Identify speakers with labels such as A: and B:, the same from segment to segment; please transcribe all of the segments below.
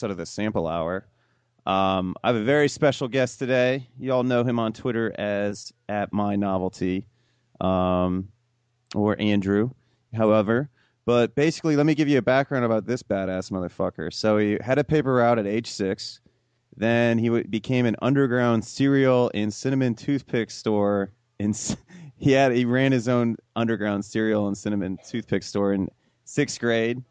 A: episode of the Sample Hour. Um, I have a very special guest today. You all know him on Twitter as at Mind Novelty, um, or Andrew. However, but basically, let me give you a background about this badass motherfucker. So he had a paper route at age six. Then he w- became an underground cereal and cinnamon toothpick store. In s- he had he ran his own underground cereal and cinnamon toothpick store in sixth grade.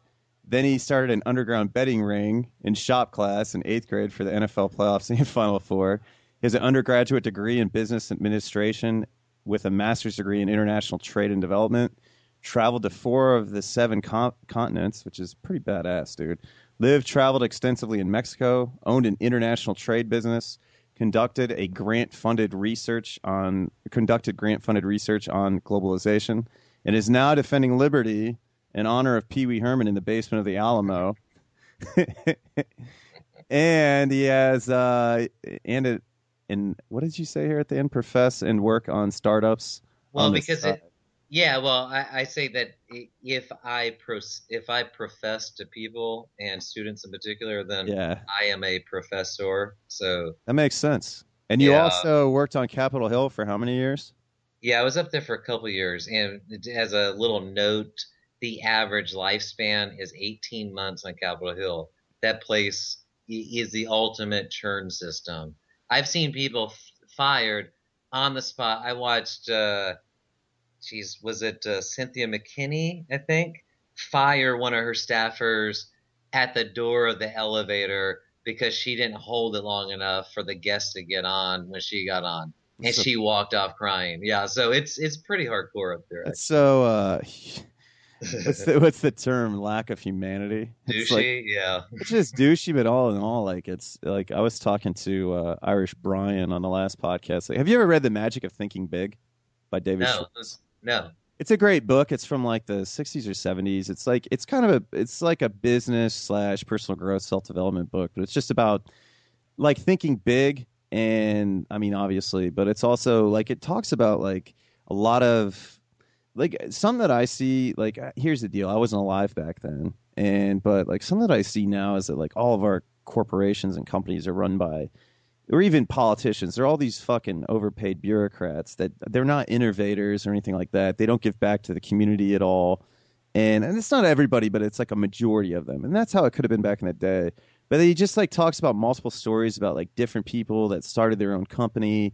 A: Then he started an underground betting ring in shop class in eighth grade for the NFL playoffs and Final Four. He has an undergraduate degree in business administration with a master's degree in international trade and development. Traveled to four of the seven con- continents, which is pretty badass, dude. Lived, traveled extensively in Mexico, owned an international trade business, conducted a grant-funded research on conducted grant-funded research on globalization, and is now defending liberty in honor of Pee Wee Herman in the basement of the Alamo. and he has uh, and it in what did you say here at the end? Profess and work on startups.
B: Well,
A: on
B: because it, yeah, well, I, I say that if I pros, if I profess to people and students in particular, then
A: yeah,
B: I am a professor. So
A: that makes sense. And you
B: Yeah.
A: also worked on Capitol Hill for how many years?
B: yeah, I was up there for a couple of years, and it- as a little note, the average lifespan is 18 months on Capitol Hill. That place is the ultimate churn system. I've seen people f- fired on the spot. I watched, uh, geez, was it uh, Cynthia McKinney? I think fire one of her staffers at the door of the elevator because she didn't hold it long enough for the guests to get on when she got on, and
A: So-
B: she walked off crying. Yeah, so it's it's pretty hardcore up there.
A: It's so uh, what's the what's the term? Lack of humanity. It's like-
B: Douchey, yeah.
A: it's just douchey, but all in all, like it's like I was talking to uh, Irish Brian on the last podcast. Like, have you ever read The Magic of Thinking Big by David?
B: No,
A: Schwartz?
B: no.
A: It's a great book. It's from like the 60s or 70s. It's like it's kind of a it's like a business slash personal growth self development book, but it's just about like thinking big and I mean obviously, but it's also like it talks about like a lot of like some that I see like uh, here's the deal. I wasn't alive back then. And but like some that I see now is that like all of our corporations and companies are run by or even politicians. They're all these fucking overpaid bureaucrats that they're not innovators or anything like that. They don't give back to the community at all. And and it's not everybody, but it's like a majority of them. And that's how it could have been back in the day. But he just like talks about multiple stories about like different people that started their own company.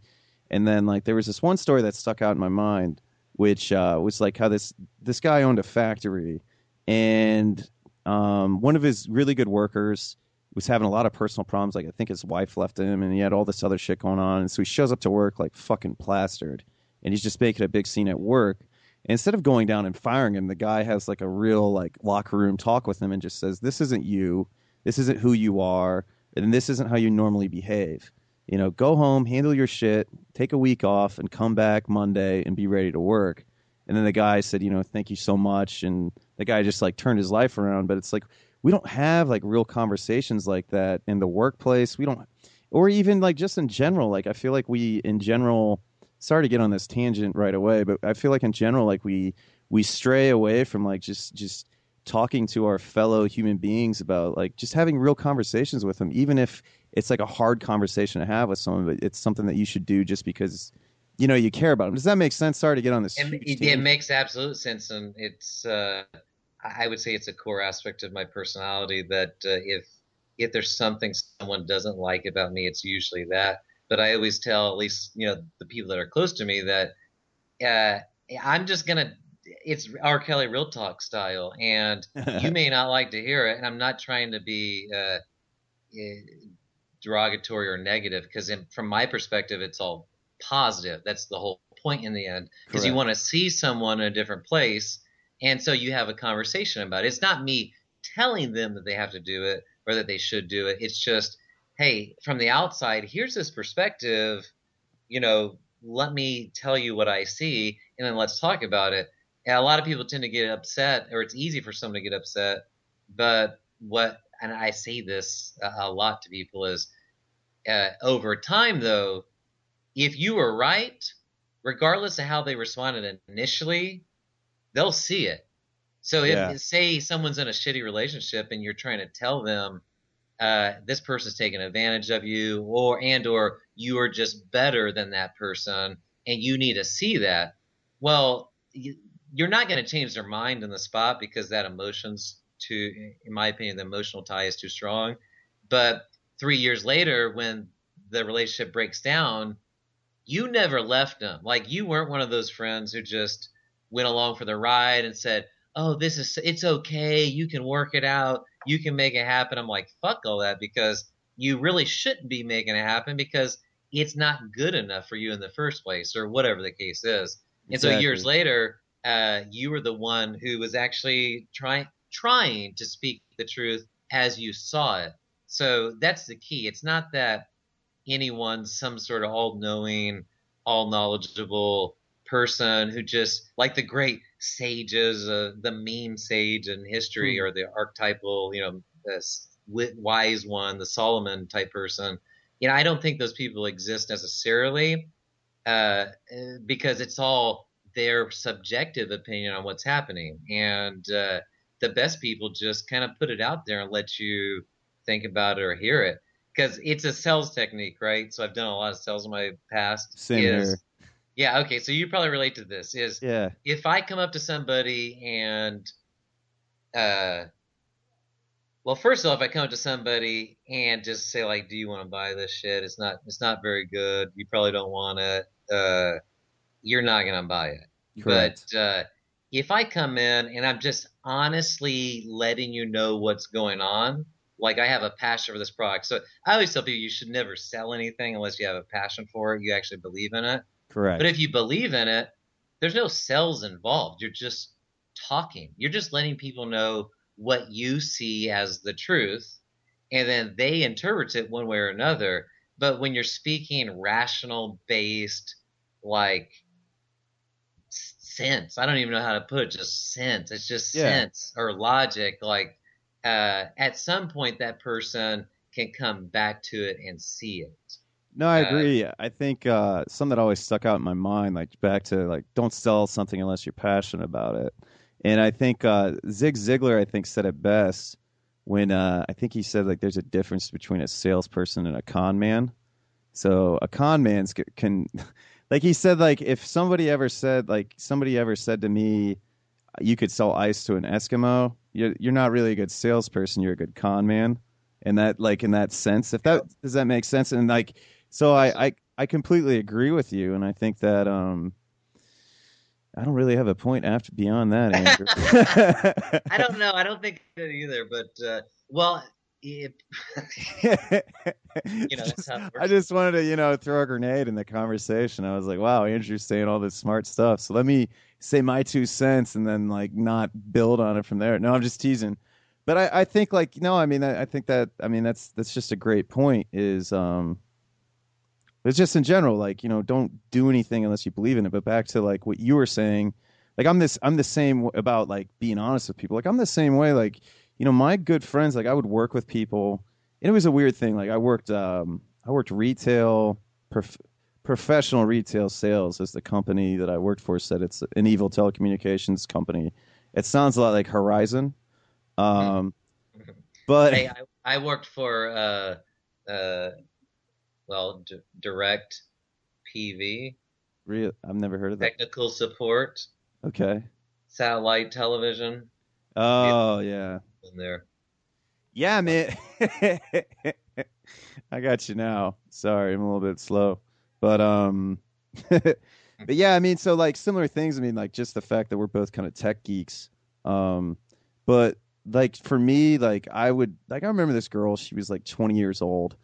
A: And then like there was this one story that stuck out in my mind, which uh, was like how this this guy owned a factory and um, one of his really good workers was having a lot of personal problems. Like I think his wife left him, and he had all this other shit going on. And so he shows up to work like fucking plastered, and he's just making a big scene at work. And instead of going down and firing him, the guy has like a real like locker room talk with him and just says, "This isn't you. This isn't who you are, and this isn't how you normally behave. You know, go home, handle your shit, take a week off, and come back Monday and be ready to work." And then the guy said, "You know, thank you so much," and the guy just like turned his life around. But it's like we don't have like real conversations like that in the workplace. We don't, or even like just in general. Like I feel like we in general. Sorry to get on this tangent right away, but I feel like in general, like we we stray away from like just just talking to our fellow human beings about like just having real conversations with them, even if it's like a hard conversation to have with someone, but it's something that you should do just because you know you care about them. Does that make sense? Sorry to get on this.
B: It, it, it makes absolute sense, and it's. Uh, I would say it's a core aspect of my personality that uh, if if there's something someone doesn't like about me, it's usually that. But I always tell at least you know the people that are close to me that uh, I'm just gonna. It's R. Kelly real talk style, and you may not like to hear it. And I'm not trying to be uh, eh, derogatory or negative because from my perspective, it's all positive. That's the whole point in the end because you want to see someone in a different place, and so you have a conversation about it. It's not me telling them that they have to do it or that they should do it. It's just, hey, from the outside, here's this perspective. You know, let me tell you what I see, and then let's talk about it. And a lot of people tend to get upset, or it's easy for someone to get upset. But what, and I say this a, a lot to people, is uh, over time, though, if you were right, regardless of how they responded initially, they'll see it. So if
A: Yeah.
B: say someone's in a shitty relationship and you're trying to tell them uh, this person's taking advantage of you, or and or you are just better than that person, and you need to see that. Well, you, you're not going to change their mind in the spot because that emotion's too, in my opinion, the emotional tie is too strong. But three years later, when the relationship breaks down, you never left them. Like you weren't one of those friends who just went along for the ride and said, "Oh, this is it's okay. You can work it out. You can make it happen." I'm like, "Fuck all that," because you really shouldn't be making it happen because it's not good enough for you in the first place, or whatever the case is. And so years later, uh, you were the one who was actually trying trying to speak the truth as you saw it. So that's the key. It's not that anyone's some sort of all-knowing, all-knowledgeable person who just like the great sages, uh, the meme sage in history,
A: Hmm.
B: or the archetypal, you know, this wise one, the Solomon type person. You know, I don't think those people exist necessarily uh, uh, because it's all their subjective opinion on what's happening. And uh, the best people just kind of put it out there and let you think about it or hear it. Because it's a sales technique, right? So I've done a lot of sales in my past.
A: Same
B: is,
A: here.
B: Yeah, okay. So you probably relate to this. Is
A: Yeah.
B: if I come up to somebody and, uh, well, first of all, if I come up to somebody and just say like, "Do you want to buy this shit?" It's not, it's not very good. You probably don't want it. Uh, you're not gonna buy it.
A: Correct.
B: But uh, if I come in and I'm just honestly letting you know what's going on, like I have a passion for this product. So I always tell people you should never sell anything unless you have a passion for it. You actually believe in it.
A: Correct.
B: But if you believe in it, there's no sales involved. You're just talking. You're just letting people know what you see as the truth, and then they interpret it one way or another. But when you're speaking rational based, like sense, I don't even know how to put it, just sense. It's just
A: Yeah.
B: sense or logic. Like uh, at some point, that person can come back to it and see it.
A: No, I
B: Uh,
A: agree. I think uh, something that always stuck out in my mind, like back to like, don't sell something unless you're passionate about it. And I think uh, Zig Ziglar, I think, said it best when uh, I think he said like, there's a difference between a salesperson and a con man. So a con man's c- can, like he said, like if somebody ever said, like somebody ever said to me, you could sell ice to an Eskimo, you're you're not really a good salesperson. You're a good con man. And that, like in that sense, if that does that make sense? And like, so I, I I completely agree with you, and I think that um, I don't really have a point after beyond that, Andrew.
B: I don't know. I don't think either. But uh, well,
A: you
B: know, that's how it
A: I just wanted to, you know, throw a grenade in the conversation. I was like, wow, Andrew's saying all this smart stuff. So let me say my two cents and then like not build on it from there. No, I'm just teasing. But I, I think like no, I mean I, I think that I mean that's that's just a great point. Is um, it's just in general like you know don't do anything unless you believe in it. But back to like what you were saying, like I'm this I'm the same about like being honest with people. Like I'm the same way. Like you know my good friends like I would work with people and it was a weird thing. Like I worked, um, I worked retail, prof- professional retail sales. As the company that I worked for said, it's an evil telecommunications company. It sounds a lot like Horizon, um, but
B: hey, I, I worked for uh, uh, well, d- direct PV,
A: real, I've never heard of that.
B: technical support,
A: Okay,
B: satellite television.
A: Oh yeah.
B: In there.
A: Yeah, man. I got you now. Sorry, I'm a little bit slow. But um but yeah, I mean so like similar things, I mean like just the fact that we're both kind of tech geeks. Um but like for me, like I would like I remember this girl, she was like 20 years old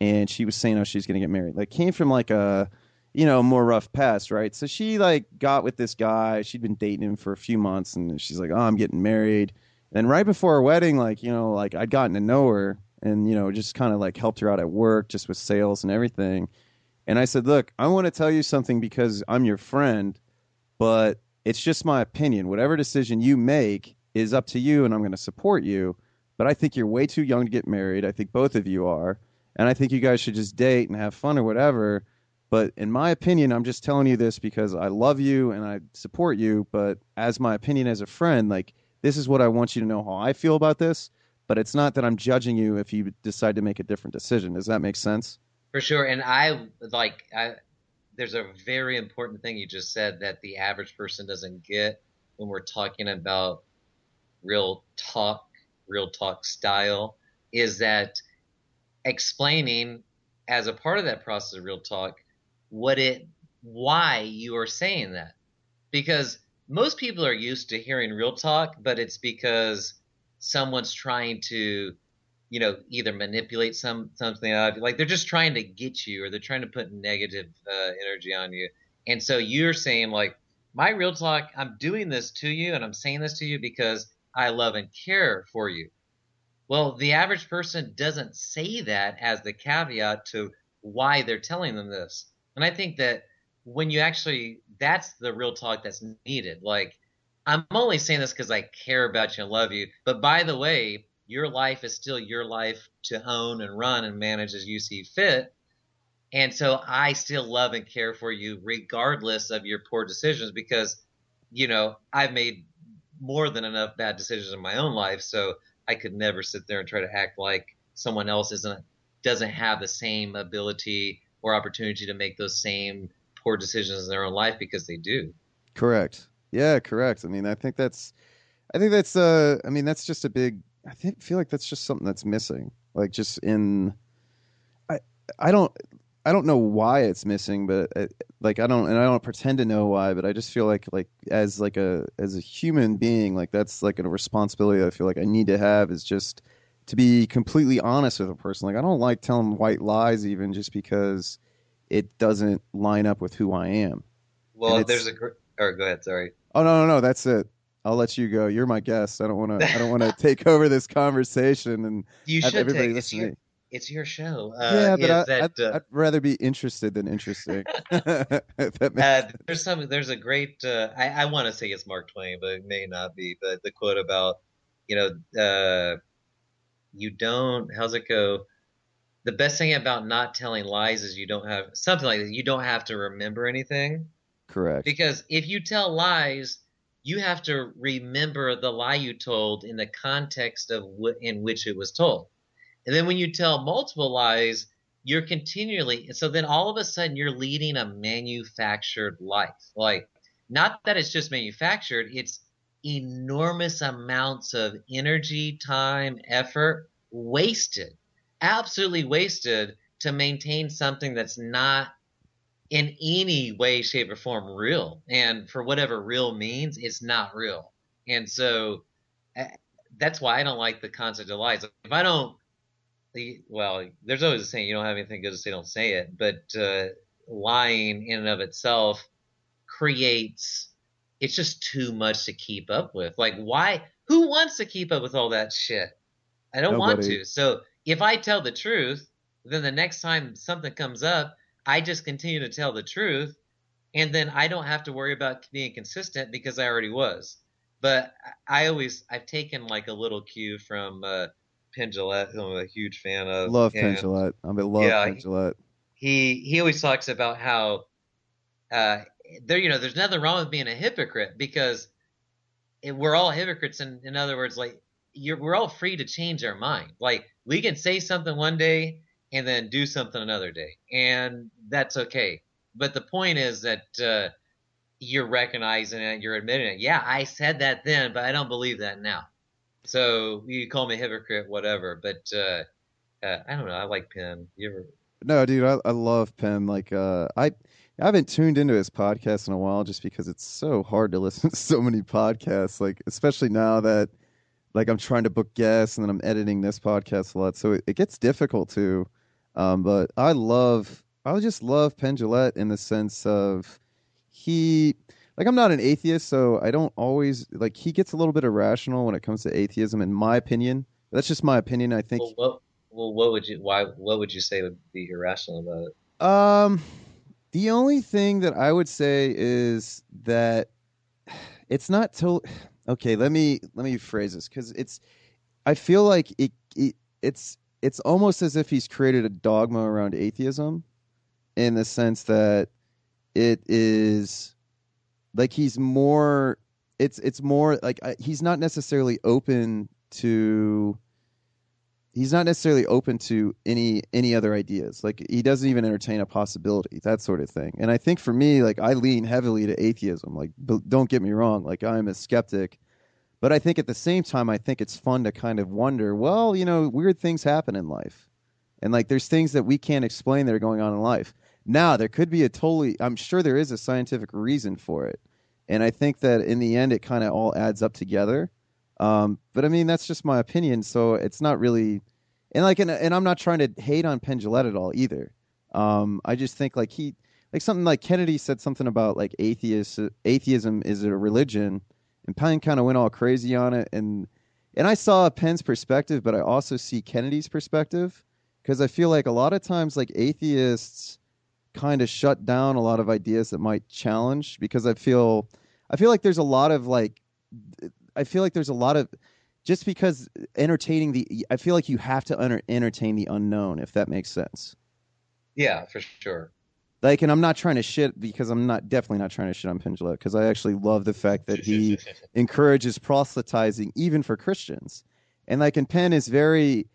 A: and she was saying how she's going to get married. Like came from like a you know, more rough past, right? So she like got with this guy. She'd been dating him for a few months and she's like, "Oh, I'm getting married." And right before our wedding, like, you know, like I'd gotten to know her and, you know, just kind of like helped her out at work just with sales and everything. And I said, Look, I want to tell you something because I'm your friend, but it's just my opinion. Whatever decision you make is up to you and I'm going to support you. But I think you're way too young to get married. I think both of you are. And I think you guys should just date and have fun or whatever. But in my opinion, I'm just telling you this because I love you and I support you. But as my opinion as a friend, like, this is what I want you to know how I feel about this. But it's not that I'm judging you if you decide to make a different decision. Does that make sense?
B: For sure. And I like I there's a very important thing you just said that the average person doesn't get when we're talking about real talk, real talk style is that explaining as a part of that process of real talk what it why you are saying that. Because most people are used to hearing real talk, but it's because someone's trying to you know, either manipulate some something out. Like they're just trying to get you, or they're trying to put negative uh, energy on you. And so you're saying like, my real talk, I'm doing this to you, and I'm saying this to you because I love and care for you. Well, the average person doesn't say that as the caveat to why they're telling them this. And I think that when you actually, that's the real talk that's needed. Like, I'm only saying this because I care about you and love you. But by the way, your life is still your life to own and run and manage as you see fit. And so I still love and care for you regardless of your poor decisions because, you know, I've made more than enough bad decisions in my own life. So I could never sit there and try to act like someone else isn't, doesn't have the same ability or opportunity to make those same poor decisions in their own life because they do.
A: Correct. Yeah, correct. I mean, I think that's, I think that's, uh, I mean, that's just a big I think feel like that's just something that's missing. Like just in, I I don't I don't know why it's missing, but uh, like I don't and I don't pretend to know why, but I just feel like like as like a as a human being, like that's like a responsibility I feel like I need to have is just to be completely honest with a person. Like I don't like telling white lies even just because it doesn't line up with who I am.
B: Well, there's a or go ahead, sorry.
A: Oh no, no, no, that's it. I'll let you go. You're my guest. I don't want to. I don't want to take over this conversation and
B: you
A: have
B: should
A: everybody
B: take,
A: listen
B: it's,
A: to
B: your,
A: me.
B: it's your show. Uh,
A: yeah, but I,
B: that,
A: I'd,
B: uh,
A: I'd rather be interested than interesting.
B: uh, there's some. There's a great. Uh, I, I want to say it's Mark Twain, but it may not be. But the quote about, you know, uh, you don't. How's it go? The best thing about not telling lies is you don't have something like that. You don't have to remember anything
A: correct.
B: because if you tell lies, you have to remember the lie you told in the context of w- in which it was told. And then when you tell multiple lies, you're continually so then all of a sudden you're leading a manufactured life. Like not that it's just manufactured, it's enormous amounts of energy, time, effort wasted. Absolutely wasted to maintain something that's not in any way, shape, or form real. And for whatever real means, it's not real. And so uh, that's why I don't like the concept of lies. If I don't, well, there's always a saying, you don't have anything good to say, don't say it. But uh, lying in and of itself creates, it's just too much to keep up with. Like, why? Who wants to keep up with all that shit? I don't want to. So if I tell the truth, then the next time something comes up, I just continue to tell the truth, and then I don't have to worry about being consistent because I already was. But I always I've taken like a little cue from uh, Penn Jillette, who I'm a huge fan of.
A: love
B: and
A: Penn Jillette. I mean, love
B: Yeah,
A: Penn
B: he-
A: Jillette.
B: He he always talks about how uh, there you know there's nothing wrong with being a hypocrite because it, we're all hypocrites. In in other words, like we're all free to change our mind. Like we can say something one day and then do something another day, and that's okay. But the point is that uh, you're recognizing it, you're admitting it. Yeah, I said that then, but I don't believe that now. So you call me a hypocrite, whatever. But uh, uh, I don't know. I like Penn. You ever?
A: No, dude, I, I love Penn. Like, uh, I I haven't tuned into his podcast in a while just because it's so hard to listen to so many podcasts. Like, especially now that like I'm trying to book guests and then I'm editing this podcast a lot, so it, it gets difficult too. Um, but I love, I just love Penn Jillette in the sense of he, like, I'm not an atheist, so I don't always like. He gets a little bit irrational when it comes to atheism, in my opinion. That's just my opinion. I think
B: Well, what? Well, what would you? Why? What would you say would be irrational about it?
A: Um, the only thing that I would say is that it's not to. Okay, let me let me phrase this because it's. I feel like it, it. It's it's almost as if he's created a dogma around atheism, in the sense that it is like he's more. It's it's more like I- he's not necessarily open to he's not necessarily open to any any other ideas. Like he doesn't even entertain a possibility that sort of thing. And i think for me like i lean heavily to atheism. Like don't get me wrong like i'm a skeptic. But i think at the same time i think it's fun to kind of wonder well you know weird things happen in life. And like there's things that we can't explain that are going on in life. Now there could be a totally i'm sure there is a scientific reason for it. And i think that in the end it kind of all adds up together um, but I mean, that's just my opinion. So it's not really, and like, and, and I'm not trying to hate on Penn Jillette at all either. Um, I just think like he, like something like Kennedy said something about like atheist, atheism is a religion, and Penn kind of went all crazy on it. And and I saw Penn's perspective, but I also see Kennedy's perspective because I feel like a lot of times like atheists kind of shut down a lot of ideas that might challenge because I feel I feel like there's a lot of like I feel like there's a lot of just because entertaining the I feel like you have to enter, entertain the unknown if that makes sense.
B: Yeah, for sure.
A: Like, and I'm not trying to shit because I'm not definitely not trying to shit on Penn Jillette because I actually love the fact that he encourages proselytizing even for Christians. And like, and Penn is very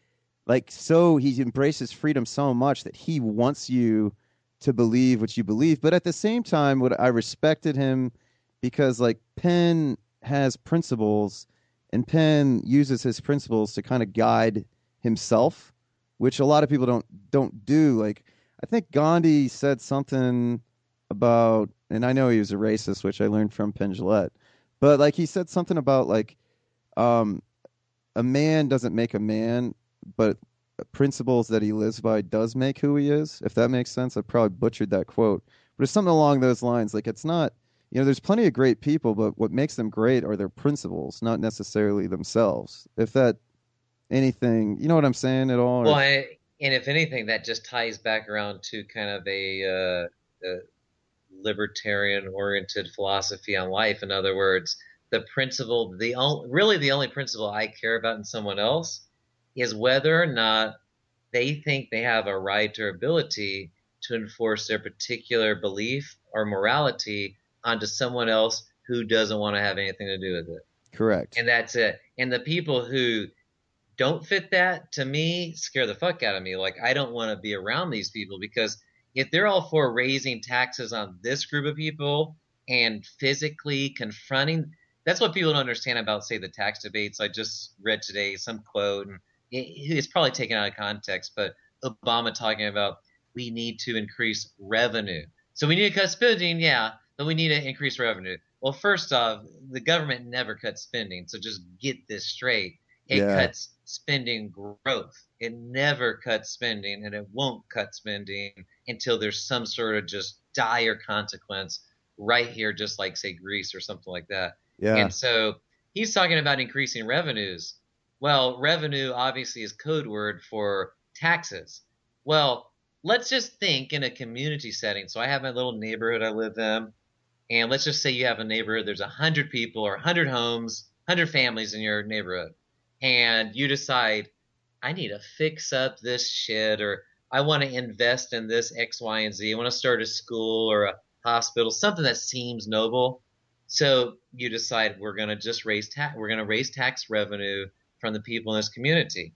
A: like so he embraces freedom so much that he wants you to believe what you believe. But at the same time, what I respected him because like Penn has principles and Penn uses his principles to kind of guide himself, which a lot of people don't don't do. Like I think Gandhi said something about, and I know he was a racist, which I learned from Penn but like he said something about like um, a man doesn't make a man, but principles that he lives by does make who he is. If that makes sense, I probably butchered that quote, but it's something along those lines. Like it's not, you know, there's plenty of great people, but what makes them great are their principles, not necessarily themselves. If that anything, you know what I'm saying at all?
B: Well, I, and if anything, that just ties back around to kind of a, uh, a libertarian-oriented philosophy on life. In other words, the principle, the only, really the only principle I care about in someone else is whether or not they think they have a right or ability to enforce their particular belief or morality onto someone else who doesn't want to have anything to do with it.
A: Correct.
B: And that's it. And the people who don't fit that, to me, scare the fuck out of me. Like, I don't want to be around these people because if they're all for raising taxes on this group of people and physically confronting, that's what people don't understand about, say, the tax debates. I just read today some quote, and it, it's probably taken out of context, but Obama talking about we need to increase revenue. So we need to cut spending, yeah, but we need to increase revenue. Well, first off, the government never cuts spending, so just get this straight. It
A: Yeah.
B: cuts spending growth. It never cuts spending, and it won't cut spending until there's some sort of just dire consequence right here, just like say Greece or something like that.
A: Yeah.
B: And so he's talking about increasing revenues. Well, revenue obviously is code word for taxes. Well, let's just think in a community setting. So I have my little neighborhood I live in, and let's just say you have a neighborhood, there's 100 people or 100 homes, 100 families in your neighborhood, and you decide, I need to fix up this shit, or I want to invest in this X, Y, and Z. I want to start a school or a hospital, something that seems noble. So you decide we're going to just raise tax, we're going to raise tax revenue from the people in this community.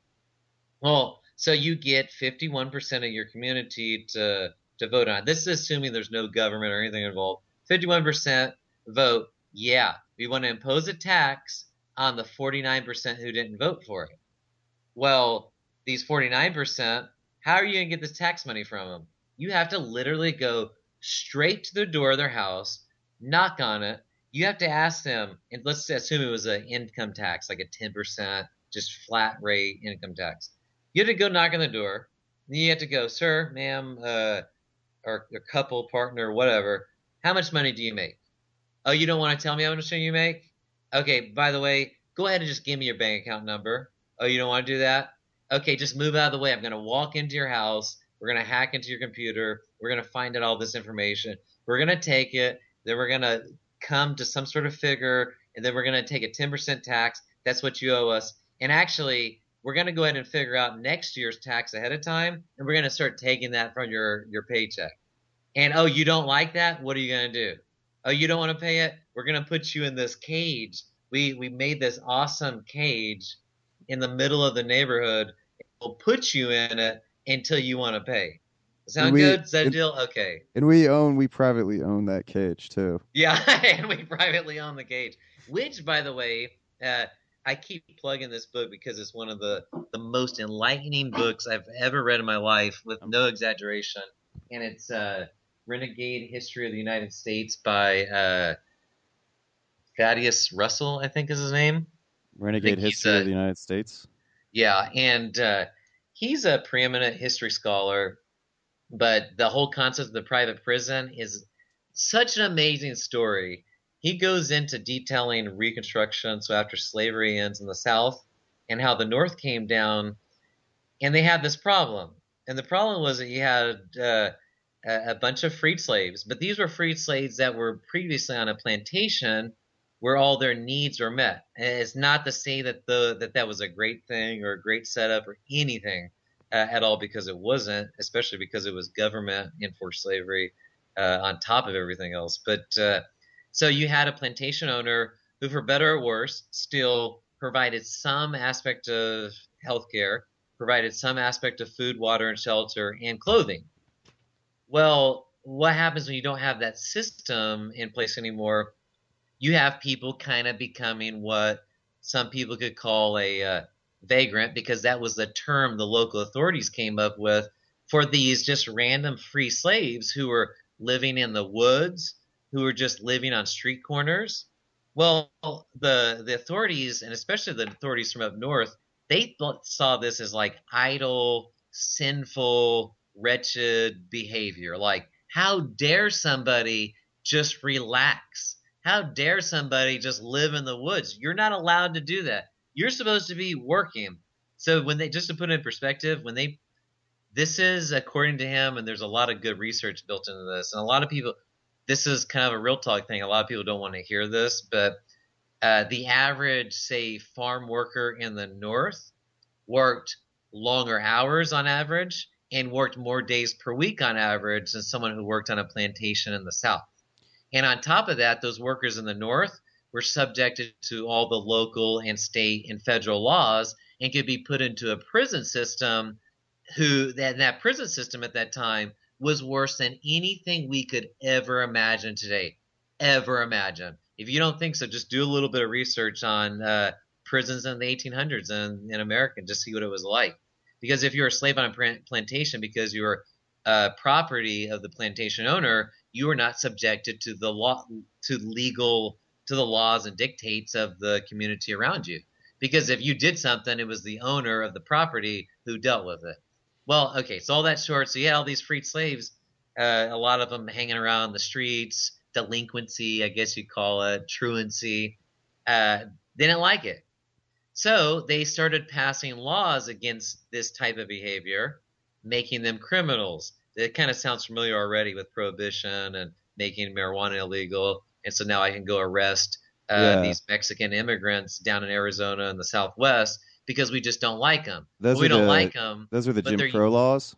B: Well, so you get 51% of your community to to vote on. This is assuming there's no government or anything involved. 51% vote, yeah, we want to impose a tax on the 49% who didn't vote for it. Well, these 49%, how are you going to get this tax money from them? You have to literally go straight to the door of their house, knock on it. You have to ask them, and let's assume it was an income tax, like a 10%, just flat rate income tax. You have to go knock on the door. You have to go, sir, ma'am, uh, or your couple, partner, whatever. How much money do you make? Oh, you don't want to tell me how much money you make? Okay, by the way, go ahead and just give me your bank account number. Oh, you don't want to do that? Okay, just move out of the way. I'm going to walk into your house. We're going to hack into your computer. We're going to find out all this information. We're going to take it. Then we're going to come to some sort of figure. And then we're going to take a 10% tax. That's what you owe us. And actually, we're going to go ahead and figure out next year's tax ahead of time. And we're going to start taking that from your, your paycheck. And oh, you don't like that? What are you going to do? Oh, you don't want to pay it? We're going to put you in this cage. We, we made this awesome cage in the middle of the neighborhood. We'll put you in it until you want to pay. Sound
C: We-
B: good? Is that a
C: and-
B: deal? Okay.
C: And we own, we privately own that cage too.
B: Yeah, and we privately own the cage. Which, by the way, uh, I keep plugging this book because it's one of the, the most enlightening books I've ever read in my life, with no exaggeration. And it's uh, Renegade History of the United States by uh, Thaddeus Russell, I think is his name.
A: Renegade History
B: a-
A: of the United States.
B: Yeah, and uh, he's a preeminent history scholar, but the whole concept of the private prison is such an amazing story. He goes into detailing Reconstruction, so after slavery ends in the South, and how the North came down, and they had this problem. And the problem was that you had uh, a a bunch of freed slaves, but these were freed slaves that were previously on a plantation where all their needs were met. And it's not to say that the that that was a great thing or a great setup or anything uh, at all, because it wasn't, especially because it was government enforced slavery uh, on top of everything else. But uh, so you had a plantation owner who, for better or worse, still provided some aspect of healthcare, provided some aspect of food, water, and shelter, and clothing. Well, what happens when you don't have that system in place anymore? You have people kind of becoming what some people could call a uh, vagrant, because that was the term the local authorities came up with for these just random free slaves who were living in the woods, who were just living on street corners. Well, the the authorities, and especially the authorities from up north, they saw this as like idle, sinful, wretched behavior. Like, how dare somebody just relax? How dare somebody just live in the woods? You're not allowed to do that. You're supposed to be working. So when they just to put it in perspective, when they this is according to him, and there's a lot of good research built into this, and a lot of people this is kind of a real talk thing. A lot of people don't want to hear this, but uh, the average, say, farm worker in the north worked longer hours on average and worked more days per week on average than someone who worked on a plantation in the south. And on top of that, those workers in the north were subjected to all the local and state and federal laws and could be put into a prison system who that, that prison system at that time was worse than anything we could ever imagine today. Ever imagine. If you don't think so, just do a little bit of research on uh, prisons in the 1800s in, in America and just see what it was like. Because if you're a slave on a plantation because you were uh, property of the plantation owner, you were not subjected to the law, to legal, to the laws and dictates of the community around you. Because if you did something, it was the owner of the property who dealt with it. Well, okay, so all that short. So yeah, all these freed slaves, uh, a lot of them hanging around the streets, delinquency, I guess you'd call it, truancy. Uh, they didn't like it. So they started passing laws against this type of behavior, making them criminals. It kind of sounds familiar already with prohibition and making marijuana illegal. And so now I can go arrest uh,
A: Yeah.
B: these Mexican immigrants down in Arizona and the Southwest because we just don't like them.
A: Those
B: we
A: are
B: don't
A: the-
B: like them.
A: Those were the Jim Crow laws.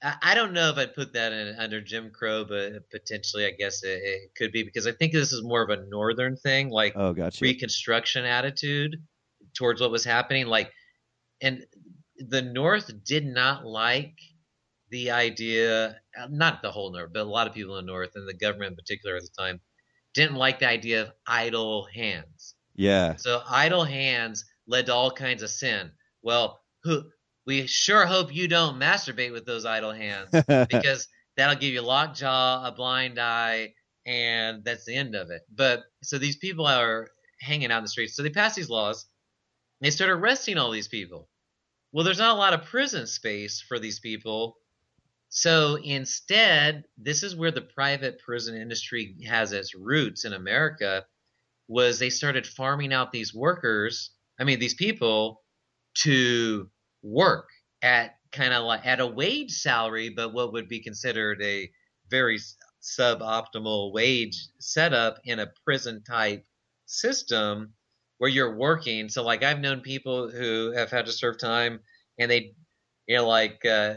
B: I I don't know if I'd put that in under Jim Crow, but potentially I guess it, it could be because I think this is more of a northern thing, like
A: Oh, gotcha.
B: Reconstruction attitude towards what was happening. Like, and the North did not like the idea, not the whole North, but a lot of people in the North and the government in particular at the time didn't like the idea of idle hands.
A: Yeah.
B: So idle hands led to all kinds of sin. Well, who we sure hope you don't masturbate with those idle hands because that'll give you lockjaw, a blind eye, and that's the end of it. But so these people are hanging out in the streets. So they pass these laws. They start arresting all these people. Well, there's not a lot of prison space for these people. So instead, this is where the private prison industry has its roots in America was they started farming out these workers, I mean these people to work at kind of like at a wage salary, but what would be considered a very suboptimal wage setup in a prison type system where you're working. So, like, I've known people who have had to serve time and they, you know, like, uh,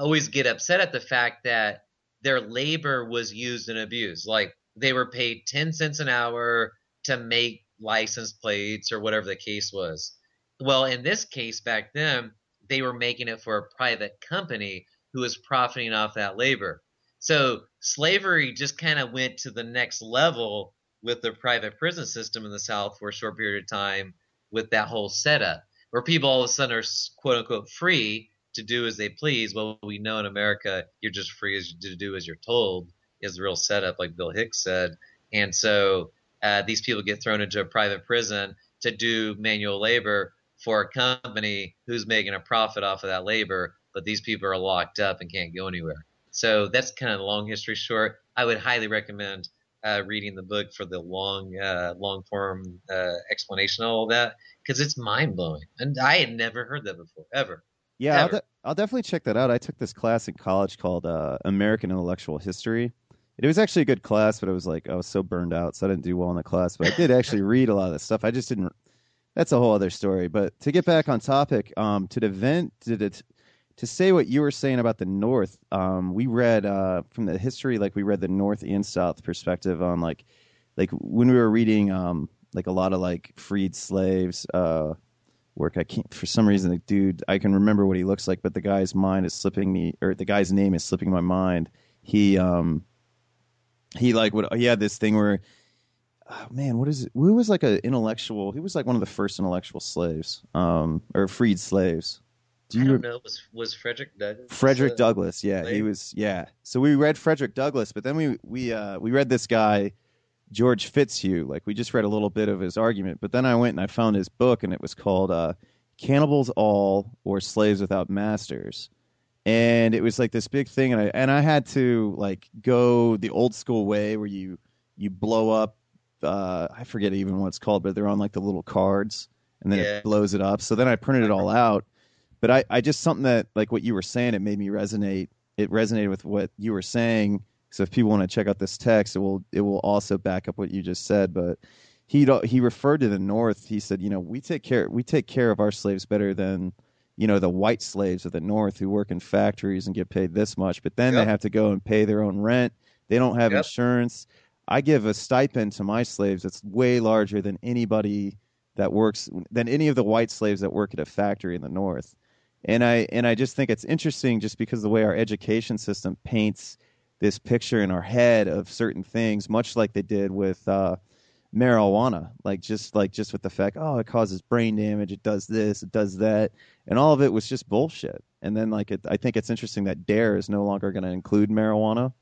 B: always get upset at the fact that their labor was used and abused. Like, they were paid 10 cents an hour to make license plates or whatever the case was. Well, in this case back then, they were making it for a private company who was profiting off that labor. So slavery just kind of went to the next level with the private prison system in the South for a short period of time with that whole setup, where people all of a sudden are quote unquote free to do as they please. Well, we know in America, you're just free to do as you're told is the real setup, like Bill Hicks said. And so uh, these people get thrown into a private prison to do manual labor for a company who's making a profit off of that labor, but these people are locked up and can't go anywhere. So that's kind of long history short. I would highly recommend uh, reading the book for the long, uh, long form uh, explanation of all that because it's mind blowing, and I had never heard that before ever.
A: Yeah, I'll, de- I'll definitely check that out. I took this class in college called uh, American Intellectual History. It was actually a good class, but it was like I was so burned out, so I didn't do well in the class. But I did actually read a lot of this stuff. I just didn't. That's a whole other story. But to get back on topic, um, to the event, to the, to say what you were saying about the North, um, we read uh, from the history, like we read the North and South perspective on like, like when we were reading um, like a lot of like freed slaves uh, work. I can't for some reason the dude I can remember what he looks like, but the guy's mind is slipping me, or the guy's name is slipping my mind. He um, he like what he had this thing where. Oh, man, what is it? Who was like an intellectual? He was like one of the first intellectual slaves, um, or freed slaves. Do
B: I
A: you
B: don't know. Was was Frederick Douglass?
A: Frederick
B: uh,
A: Douglass, yeah, he was, yeah. So we read Frederick Douglass, but then we we uh, we read this guy George Fitzhugh. Like we just read a little bit of his argument, but then I went and I found his book, and it was called uh, "Cannibals All or Slaves Without Masters," and it was like this big thing, and I and I had to like go the old school way where you you blow up. Uh, I forget even what it's called, but they're on like the little cards, and then
B: Yeah.
A: it blows it up. So then I printed it all out but I, I just something that like what you were saying it made me resonate it resonated with what you were saying. So if people want to check out this text it will it will also back up what you just said. But he he referred to the north. He said you know we take care we take care of our slaves better than you know the white slaves of the north who work in factories and get paid this much. But then
B: Yep.
A: they have to go and pay their own rent. They don't have
B: Yep.
A: insurance. I give a stipend to my slaves that's way larger than anybody that works than any of the white slaves that work at a factory in the north and I and I just think it's interesting just because the way our education system paints this picture in our head of certain things, much like they did with uh, marijuana, like just like just with the fact, oh, it causes brain damage, it does this, it does that, and all of it was just bullshit. And then like it, I think it's interesting that Dare is no longer going to include marijuana.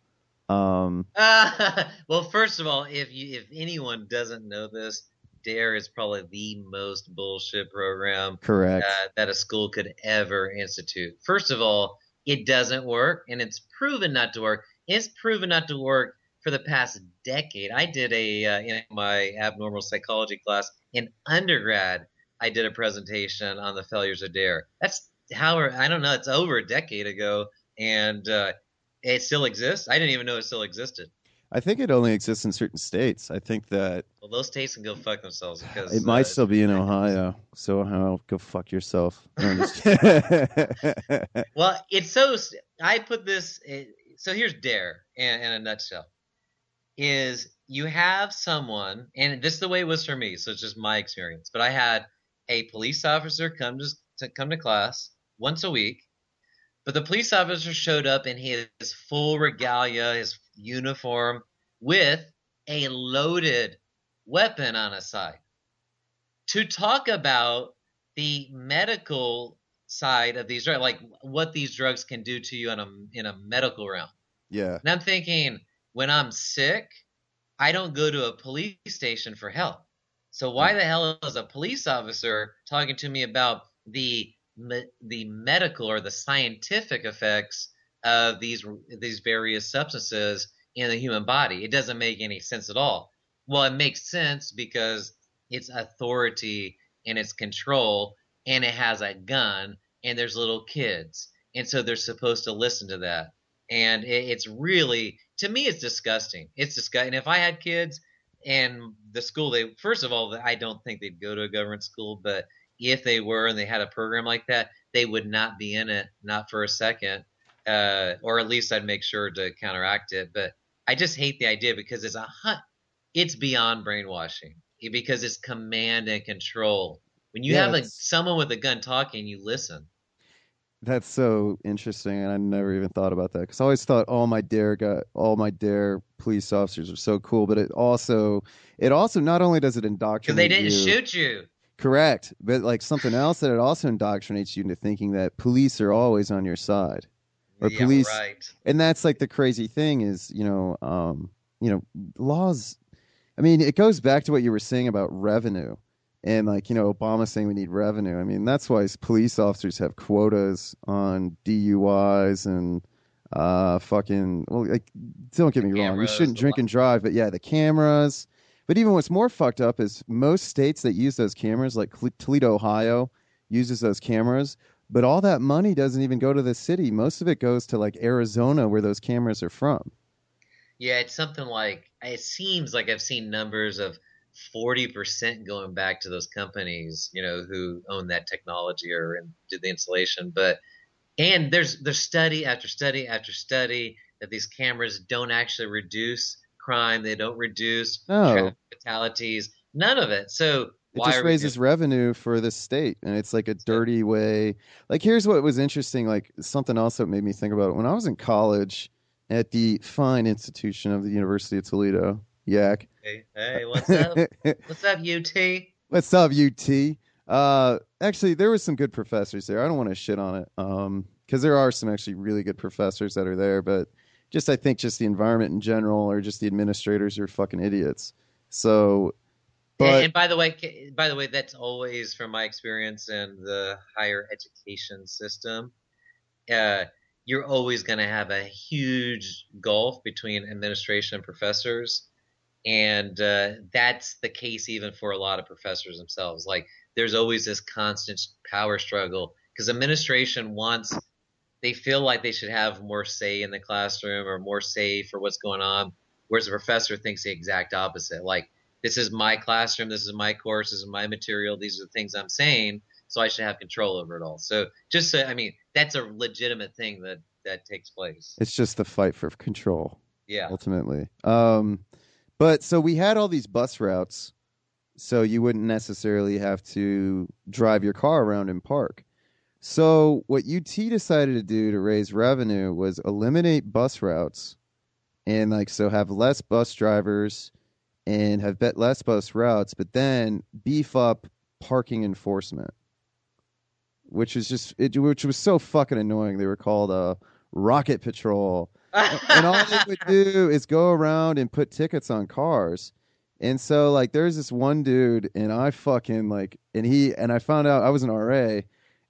A: Um,
B: Uh, well, first of all, if you if anyone doesn't know this, Dare is probably the most bullshit program
A: correct.
B: uh, that a school could ever institute. First of all, it doesn't work, and it's proven not to work. It's proven not to work for the past decade. I did a uh, in my abnormal psychology class in undergrad. I did a presentation on the failures of Dare. That's how I don't know. It's over a decade ago, and uh, it still exists. I didn't even know it still existed.
A: I think it only exists in certain states. I think that
B: Well, those states can go fuck themselves because
A: it might
B: uh,
A: still be in Ohio. So Ohio, go fuck yourself. No, I'm just kidding.
B: Well, it's so. I put this. So here's Dare in, in a nutshell: is you have someone, and this is the way it was for me. So it's just my experience. But I had a police officer come to, to come to class once a week. But the police officer showed up in his full regalia, his uniform, with a loaded weapon on a side. to talk about the medical side of these drugs, like what these drugs can do to you in a in a medical realm.
A: Yeah.
B: And I'm thinking, when I'm sick, I don't go to a police station for help. So why hmm. the hell is a police officer talking to me about the the medical or the scientific effects of these these various substances in the human body? It doesn't make any sense at all. Well, it makes sense because it's authority and it's control, and it has a gun, and there's little kids, and so they're supposed to listen to that. And it, it's really, to me, it's disgusting. It's disgusting. If I had kids and the school, they first of all, I don't think they'd go to a government school, but if they were and they had a program like that, they would not be in it, not for a second, uh, or at least I'd make sure to counteract it. But I just hate the idea because it's a hunt. It's beyond brainwashing because it's command and control. When you
A: Yeah,
B: have a, someone with a gun talking, you listen.
A: That's so interesting, and I never even thought about that because I always thought all my dare got all my dare police officers are so cool, but it also it also not only does it
B: Because
A: indoctrinate
B: they didn't
A: you,
B: shoot you.
A: correct, but like something else that it also indoctrinates you into thinking that police are always on your side, Or
B: yeah,
A: police-
B: right.
A: and that's like the crazy thing is you know um you know laws. I mean, it goes back to what you were saying about revenue. And like you know, Obama saying we need revenue. I mean, that's why police officers have quotas on DUIs and uh, fucking. Well, like, don't get me wrong, you shouldn't drink and drive, but yeah, the cameras. But even what's more fucked up is most states that use those cameras, like Toledo, Ohio, uses those cameras. But all that money doesn't even go to the city. Most of it goes to like Arizona, where those cameras are from.
B: Yeah, it's something like it seems like I've seen numbers of forty percent going back to those companies, you know, who own that technology or did the installation. But and there's there's study after study after study that these cameras don't actually reduce crime. They don't reduce
A: oh.
B: No. fatalities. None of it. So
A: It
B: why
A: just raises
B: doing-
A: revenue for the state, and it's like a dirty way. Like, here's what was interesting. Like, something else that made me think about it. When I was in college at the fine institution of the University of Toledo, Yak.
B: Hey, hey, what's up? what's up, UT?
A: What's up, UT? Uh, actually, there was some good professors there. I don't want to shit on it, um, because there are some actually really good professors that are there. But just, I think, just the environment in general, or just the administrators are fucking idiots. So, but
B: and by the way, by the way, that's always from my experience in the higher education system. Uh, you're always going to have a huge gulf between administration and professors, and uh, that's the case even for a lot of professors themselves. Like, there's always this constant power struggle because administration wants, they feel like they should have more say in the classroom or more say for what's going on, whereas the professor thinks the exact opposite. Like this is my classroom, this is my course, this is my material, these are the things I'm saying, so I should have control over it all. So just so, I mean, that's a legitimate thing that that takes place.
A: it's just the fight for control.
B: Yeah.
A: ultimately. Um, but so we had all these bus routes, so you wouldn't necessarily have to drive your car around and park. So what UT decided to do to raise revenue was eliminate bus routes, and like so have less bus drivers and have bet less bus routes, but then beef up parking enforcement, which is just it, which was so fucking annoying. They were called a Rocket Patrol and all they would do is go around and put tickets on cars. And so like there's this one dude and I fucking like and he and I found out I was an RA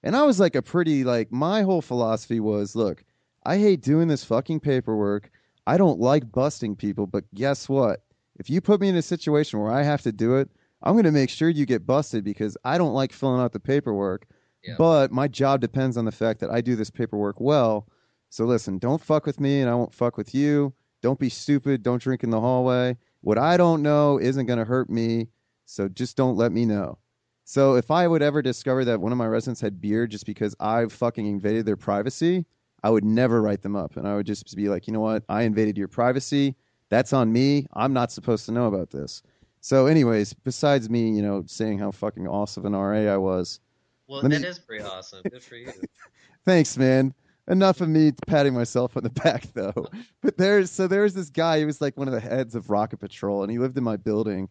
A: and I was like a pretty like my whole philosophy was look, I hate doing this fucking paperwork. I don't like busting people, but guess what? If you put me in a situation where I have to do it, I'm going to make sure you get busted because I don't like filling out the paperwork.
B: Yeah.
A: But my job depends on the fact that I do this paperwork well. So listen, don't fuck with me and I won't fuck with you. Don't be stupid. Don't drink in the hallway. What I don't know isn't going to hurt me. So just don't let me know. So if I would ever discover that one of my residents had beer just because I fucking invaded their privacy, I would never write them up. And I would just be like, you know what? I invaded your privacy. That's on me. I'm not supposed to know about this. So, anyways, besides me, you know, saying how fucking awesome an RA I was,
B: well, that
A: me-
B: is pretty awesome. Good for you.
A: Thanks, man. Enough of me patting myself on the back, though. But there's so there's this guy. He was like one of the heads of Rocket Patrol, and he lived in my building.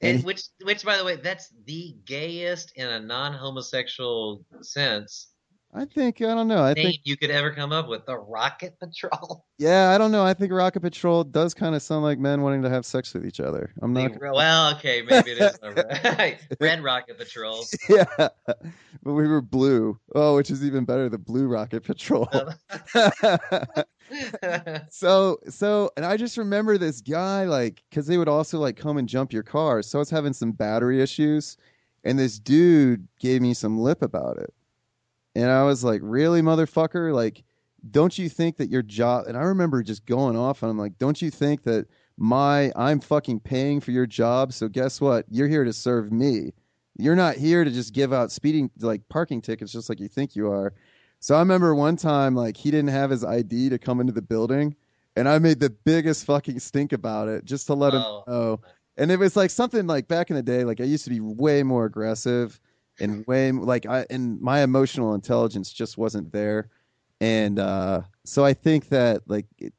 A: And
B: And which, which, by the way, that's the gayest in a non-homosexual sense
A: I think I don't know. I think
B: you could ever come up with. The Rocket Patrol.
A: yeah, I don't know. I think Rocket Patrol does kind of sound like men wanting to have sex with each other. I'm not.
B: well, okay, maybe it is. Red, Red Rocket Patrol.
A: Yeah, but we were blue. Oh, which is even better. The Blue Rocket Patrol. so so and i just remember this guy like because they would also like come and jump your car so i was having some battery issues and this dude gave me some lip about it and i was like really motherfucker? Like don't you think that your job and i remember just going off and i'm like don't you think that my i'm fucking paying for your job so guess what? You're here to serve me. You're not here to just give out speeding like parking tickets just like you think you are. So I remember one time, like, he didn't have his ID to come into the building, and I made the biggest fucking stink about it just to let
B: Oh.
A: him know. And it was like something like back in the day, like I used to be way more aggressive and way like I and my emotional intelligence just wasn't there. And uh, so I think that like it,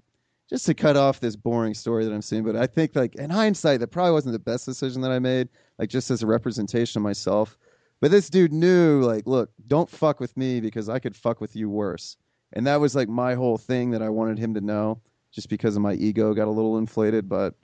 A: just to cut off this boring story that I'm seeing, but I think like in hindsight, that probably wasn't the best decision that I made. Like just as a representation of myself. But this dude knew, like, look, don't fuck with me because I could fuck with you worse. And that was like my whole thing that I wanted him to know, just because of my ego got a little inflated. But,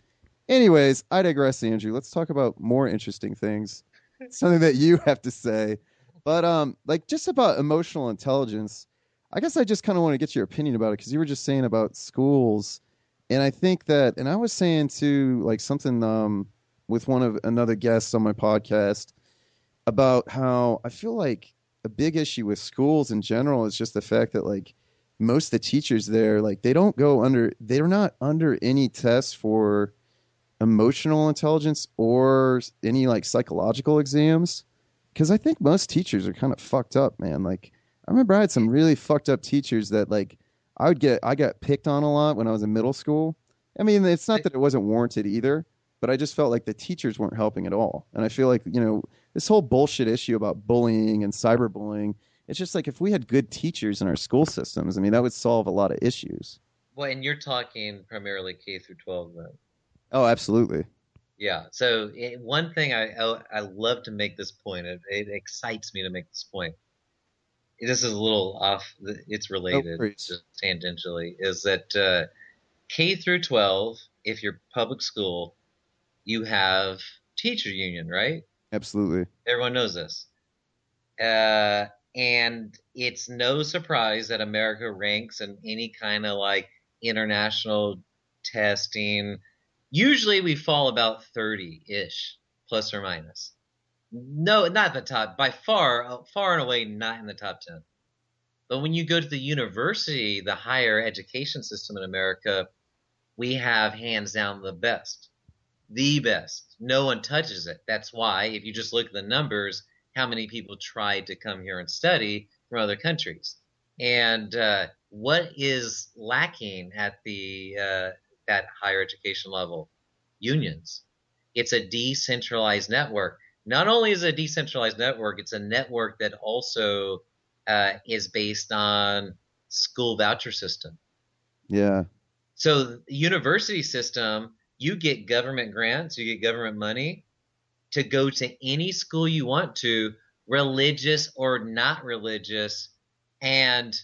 A: anyways, I digress, Andrew. Let's talk about more interesting things, something that you have to say. But, um, like, just about emotional intelligence, I guess I just kind of want to get your opinion about it because you were just saying about schools. And I think that, and I was saying too, like, something, um, with one of another guest on my podcast about how I feel like a big issue with schools in general is just the fact that like most of the teachers there like they don't go under they're not under any tests for emotional intelligence or any like psychological exams because I think most teachers are kind of fucked up, man. Like I remember I had some really fucked up teachers that like I would get I got picked on a lot when I was in middle school. I mean, it's not that it wasn't warranted either, but I just felt like the teachers weren't helping at all. And I feel like, you know, this whole bullshit issue about bullying and cyberbullying, it's just like if we had good teachers in our school systems, I mean, that would solve a lot of issues.
B: Well, and you're talking primarily K through 12 then.
A: Oh, absolutely.
B: Yeah. So eh, one thing I I, I love to make this point. It, it excites me to make this point. This is a little off. It's related, just tangentially. Is that uh, K through 12? If you're public school, you have teacher union, right?
A: Absolutely.
B: Everyone knows this. Uh, and it's no surprise that America ranks in any kind of like international testing. Usually we fall about 30 ish, plus or minus. No, not the top, by far, far and away, not in the top 10. But when you go to the university, the higher education system in America, we have hands down the best the best. No one touches it. That's why, if you just look at the numbers, how many people tried to come here and study from other countries, and uh, what is lacking at the uh, that higher education level? Unions. It's a decentralized network. Not only is it a decentralized network, it's a network that also uh, is based on school voucher system.
A: Yeah.
B: So university system, you get government grants, you get government money to go to any school you want to, religious or not religious, and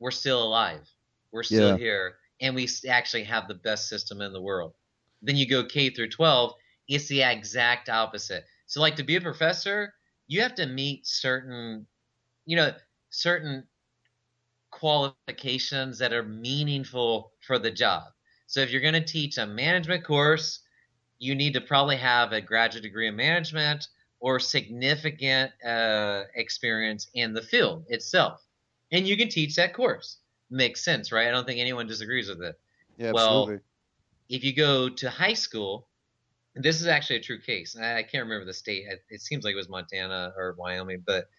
B: we're still alive. We're still
A: Yeah.
B: here, and we actually have the best system in the world. Then you go K through 12, it's the exact opposite. So, like to be a professor, you have to meet certain, you know, certain qualifications that are meaningful for the job. So if you're going to teach a management course, you need to probably have a graduate degree in management or significant uh, experience in the field itself. And you can teach that course. Makes sense, right? I don't think anyone disagrees with it.
A: Yeah,
B: Well,
A: absolutely.
B: If you go to high school, this is actually a true case. I, can't remember the state. It, it seems like it was Montana or Wyoming, but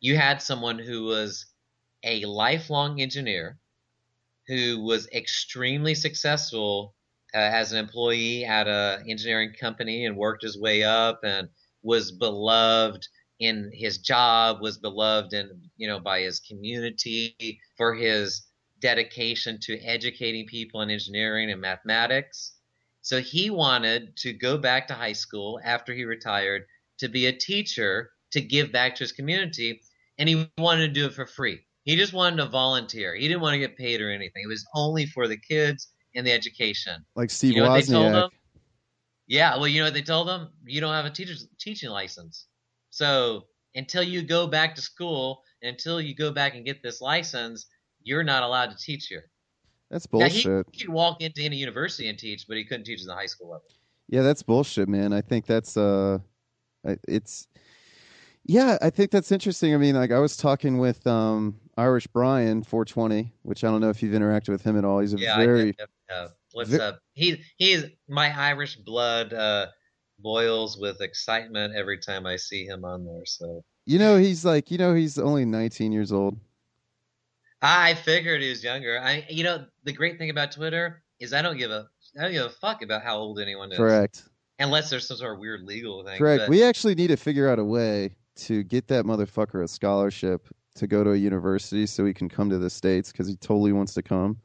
B: you had someone who was a lifelong engineer who was extremely successful uh, as an employee at a engineering company and worked his way up and was beloved in his job was beloved in you know by his community for his dedication to educating people in engineering and mathematics So he wanted to go back to high school after he retired to be a teacher to give back to his community, and he wanted to do it for free. He just wanted to volunteer. He didn't want to get paid or anything. It was only for the kids and the education.
A: Like Steve
B: You know what they told
A: Wozniak.
B: Yeah, well, you know what they told him? You don't have a teacher's teaching license. So until you go back to school, until you go back and get this license, you're not allowed to teach here.
A: That's
B: Now, he,
A: bullshit.
B: he could walk into any university and teach, but he couldn't teach in the high school level.
A: Yeah, that's bullshit, man. I think that's uh, it's yeah, I think that's interesting. I mean, like I was talking with um Irish Brian 420, which I don't know if you've interacted with him at all. He's a
B: Yeah,
A: very.
B: Uh, what's
A: ve-
B: up? He he's my Irish blood uh, boils with excitement every time I see him on there. So
A: you know he's like you know he's only 19 years old.
B: I figured he was younger. I you know the great thing about Twitter is I don't give a I don't give a fuck about how old anyone is,
A: Correct.
B: unless there's some sort of weird legal thing.
A: Correct.
B: but-
A: We actually need to figure out a way to get that motherfucker a scholarship to go to a university so he can come to the states because he totally wants to come.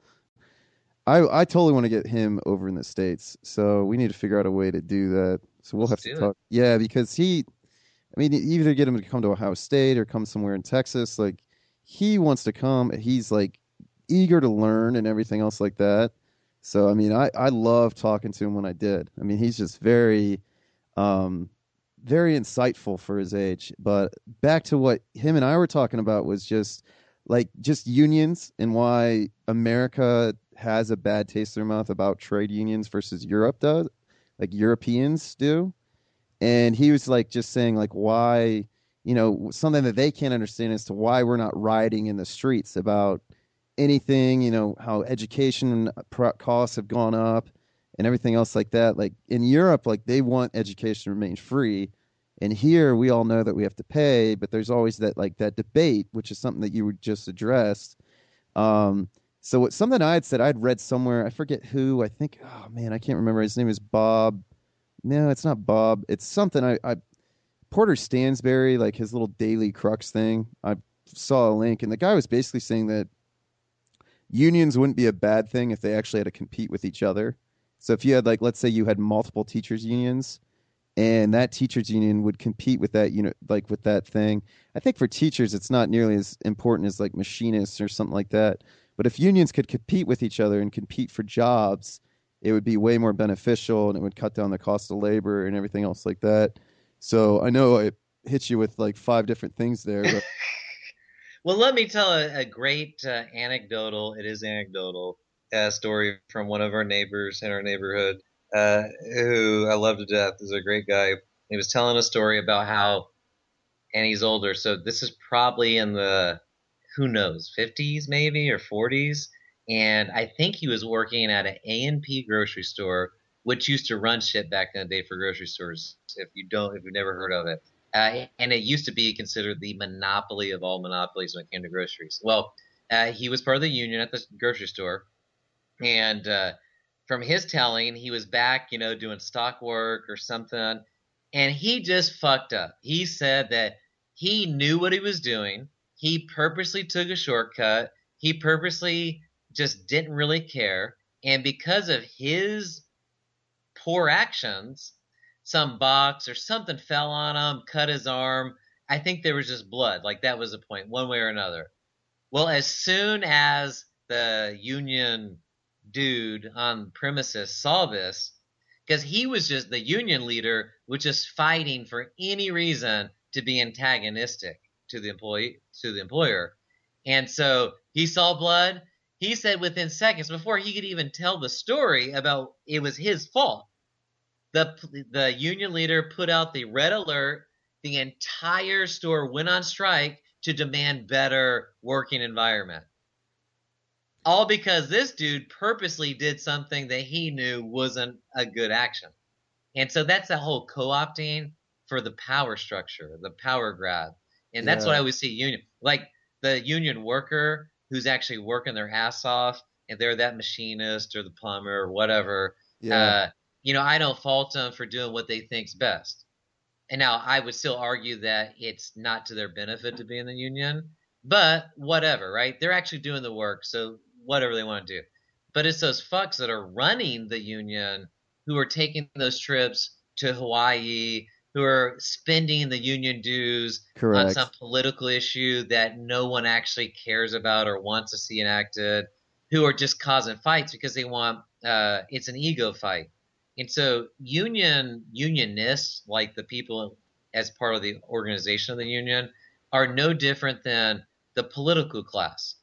A: I I totally want to get him over in the states, so we need to figure out a way to do that. So we'll
B: Let's
A: have to
B: do it.
A: talk. Yeah, because he, I mean, either get him to come to Ohio State or come somewhere in Texas. Like he wants to come. He's like eager to learn and everything else like that. So I mean, I I love talking to him when I did. I mean, he's just very, um, very insightful for his age. But back to what him and I were talking about was just like just unions and why America has a bad taste in their mouth about trade unions versus Europe does, like Europeans do. And he was like just saying like why, you know, something that they can't understand as to why we're not rioting in the streets about anything, you know, how education costs have gone up and everything else like that. Like in Europe, like they want education to remain free. And here we all know that we have to pay, but there's always that like that debate, which is something that you were just addressed. Um, so what, something I had said, I'd read somewhere, I forget who, I think, oh man, I can't remember. His name is Bob. No, it's not Bob. It's something I, I Porter Stansberry, like his little daily crux thing. I saw a link, and the guy was basically saying that unions wouldn't be a bad thing if they actually had to compete with each other. So if you had like, let's say you had multiple teachers unions, and that teachers union would compete with that unit, like with that thing. I think for teachers, it's not nearly as important as like machinists or something like that. But if unions could compete with each other and compete for jobs, it would be way more beneficial, and it would cut down the cost of labor and everything else like that. So I know it hits you with like five different things there, but
B: Well, let me tell a, a great uh, anecdotal, it is anecdotal, uh, story from one of our neighbors in our neighborhood uh, who I love to death. is a great guy. He was telling a story about how, and he's older, so this is probably in the, who knows, 50s maybe or 40s. And I think he was working at an A&P grocery store, which used to run shit back in the day for grocery stores. If you don't, if you've never heard of it. Uh, and it used to be considered the monopoly of all monopolies when it came to groceries. Well, uh, he was part of the union at the grocery store, and uh, from his telling, he was back, you know, doing stock work or something, and he just fucked up. He said that he knew what he was doing. He purposely took a shortcut. He purposely just didn't really care, and because of his poor actions, some box or something fell on him, cut his arm. I think there was just blood. Like that was the point, one way or another. Well, as soon as the union dude on premises saw this, because he was just the union leader was just fighting for any reason to be antagonistic to the employee to the employer. And so he saw blood. He said within seconds before he could even tell the story about it was his fault the the union leader put out the red alert. The entire store went on strike to demand better working environment. All because this dude purposely did something that he knew wasn't a good action. And so that's that whole co-opting for the power structure, the power grab. And that's what I always see union like the union worker who's actually working their ass off and they're that machinist or the plumber or whatever
A: yeah,
B: uh, you know, I don't fault them for doing what they think's best. And now I would still argue that it's not to their benefit to be in the union, but whatever, right? They're actually doing the work, so whatever they want to do. But it's those fucks that are running the union who are taking those trips to Hawaii, who are spending the union dues on
A: Correct.
B: some political issue that no one actually cares about or wants to see enacted, who are just causing fights because they want uh, it's an ego fight. And so union unionists, like the people as part of the organization of the union, are no different than the political class.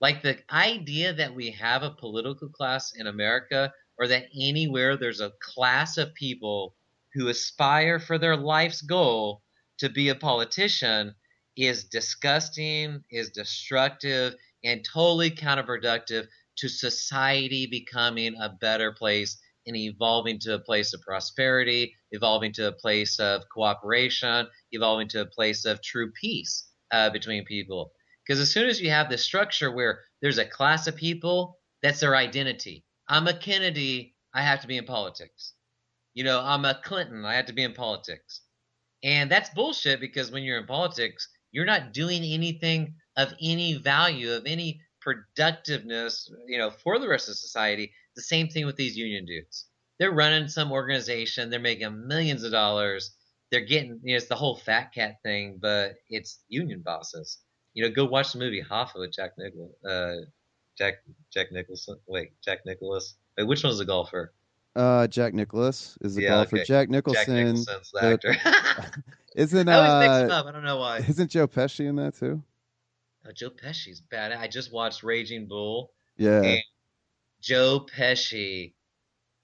B: Like the idea that we have a political class in America or that anywhere there's a class of people who aspire for their life's goal to be a politician is disgusting, is destructive, and totally counterproductive to society becoming a better place and evolving to a place of prosperity, evolving to a place of cooperation, evolving to a place of true peace uh, between people. Because as soon as you have this structure where there's a class of people, that's their identity. I'm a Kennedy, I have to be in politics. You know, I'm a Clinton, I have to be in politics. And that's bullshit because when you're in politics, you're not doing anything of any value, of any productiveness, you know, for the rest of society. The same thing with these union dudes. They're running some organization, they're making millions of dollars. They're getting, you know, it's the whole fat cat thing, but it's union bosses. You know, go watch the movie Hoffa with Jack Nichol, uh, Jack Jack Nicholson. Wait, Jack Nicholas. Wait, which one's the golfer?
A: Uh, Jack Nicklaus is the
B: Yeah,
A: golfer.
B: okay.
A: Jack
B: Jack
A: Nicholson
B: Nicholson's the actor.
A: isn't
B: I always mix them
A: uh
B: up. I don't know why.
A: isn't Joe Pesci in that too?
B: Oh, Joe Pesci's bad. I just watched Raging Bull.
A: Yeah.
B: Joe Pesci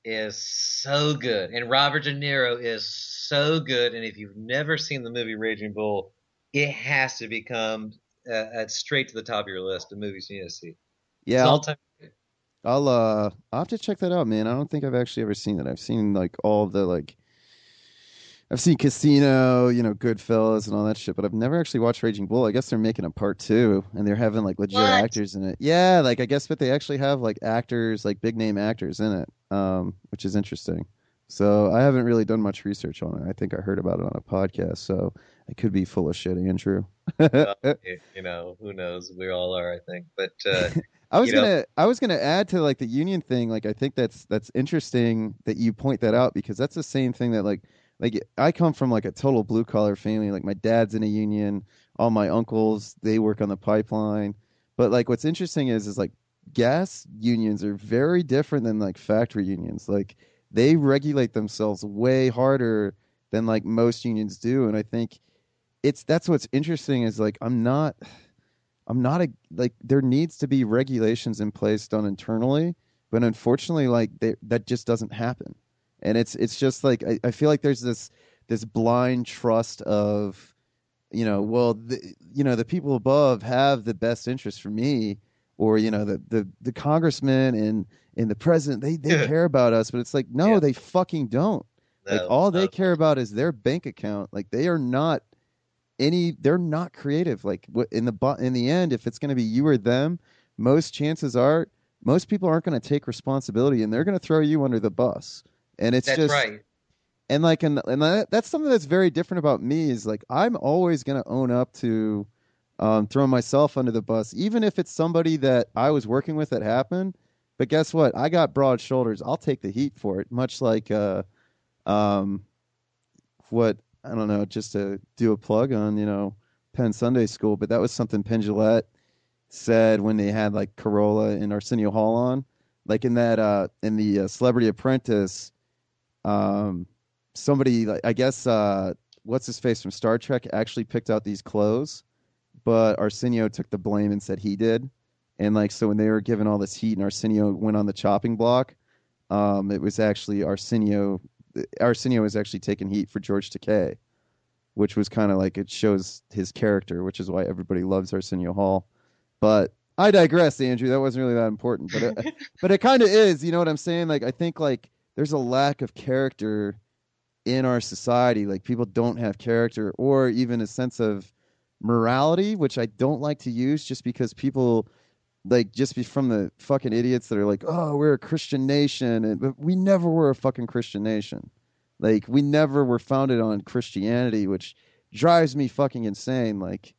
B: is so good, and Robert De Niro is so good. And if you've never seen the movie Raging Bull, it has to become uh, straight to the top of your list of movies you need to see.
A: yeah. I'll. I'll uh I'll have to check that out, man. I don't think I've actually ever seen it. I've seen like all the like I've seen Casino, you know, Goodfellas and all that shit, but I've never actually watched Raging Bull. I guess they're making a part two and they're having like legit
B: What?
A: actors in it. Yeah, like I guess but they actually have like actors, like big name actors in it. Um, which is interesting. So I haven't really done much research on it. I think I heard about it on a podcast, so I could be full of shit, Andrew.
B: Uh, you know, who knows? We all are, I think. But uh,
A: I was gonna I was gonna add to like the union thing. Like I think that's that's interesting that you point that out because that's the same thing that like like I come from like a total blue collar family. Like my dad's in a union, all my uncles they work on the pipeline. But like what's interesting is is like gas unions are very different than like factory unions. Like they regulate themselves way harder than like most unions do, and I think it's that's what's interesting is like I'm not I'm not a like there needs to be regulations in place done internally, but unfortunately, like they, that just doesn't happen, and it's it's just like I, I feel like there's this this blind trust of, you know, well, the, you know, the people above have the best interest for me, or you know, the the the congressman and and the president they they care about us, but it's like no,
B: Yeah.
A: they fucking don't. Like
B: no,
A: all they care about is their bank account. Like they are not any. They're not creative. Like in the in the end, if it's going to be you or them, most chances are most people aren't going to take responsibility and they're going to throw you under the bus. And it's
B: That's
A: just
B: right.
A: and like and and that, that's something that's very different about me is like I'm always going to own up to um, throwing myself under the bus, even if it's somebody that I was working with that happened. But guess what? I got broad shoulders. I'll take the heat for it. Much like uh, um, what I don't know, just to do a plug on you know Penn Sunday School. But that was something Penn Jillette said when they had like Carolla and Arsenio Hall on, like in that uh, in the uh, Celebrity Apprentice. Um, somebody I guess uh, what's his face from Star Trek actually picked out these clothes, but Arsenio took the blame and said he did. And like so when they were given all this heat and Arsenio went on the chopping block, um, it was actually Arsenio Arsenio was actually taking heat for George Takei, which was kind of like it shows his character, which is why everybody loves Arsenio Hall. But I digress, Andrew. That wasn't really that important, but it, but it kind of is. You know what I'm saying? Like I think like there's a lack of character in our society. Like people don't have character or even a sense of morality, which I don't like to use just because people like just be from the fucking idiots that are like, oh, we're a Christian nation, and but we never were a fucking Christian nation. Like we never were founded on Christianity, which drives me fucking insane. Like,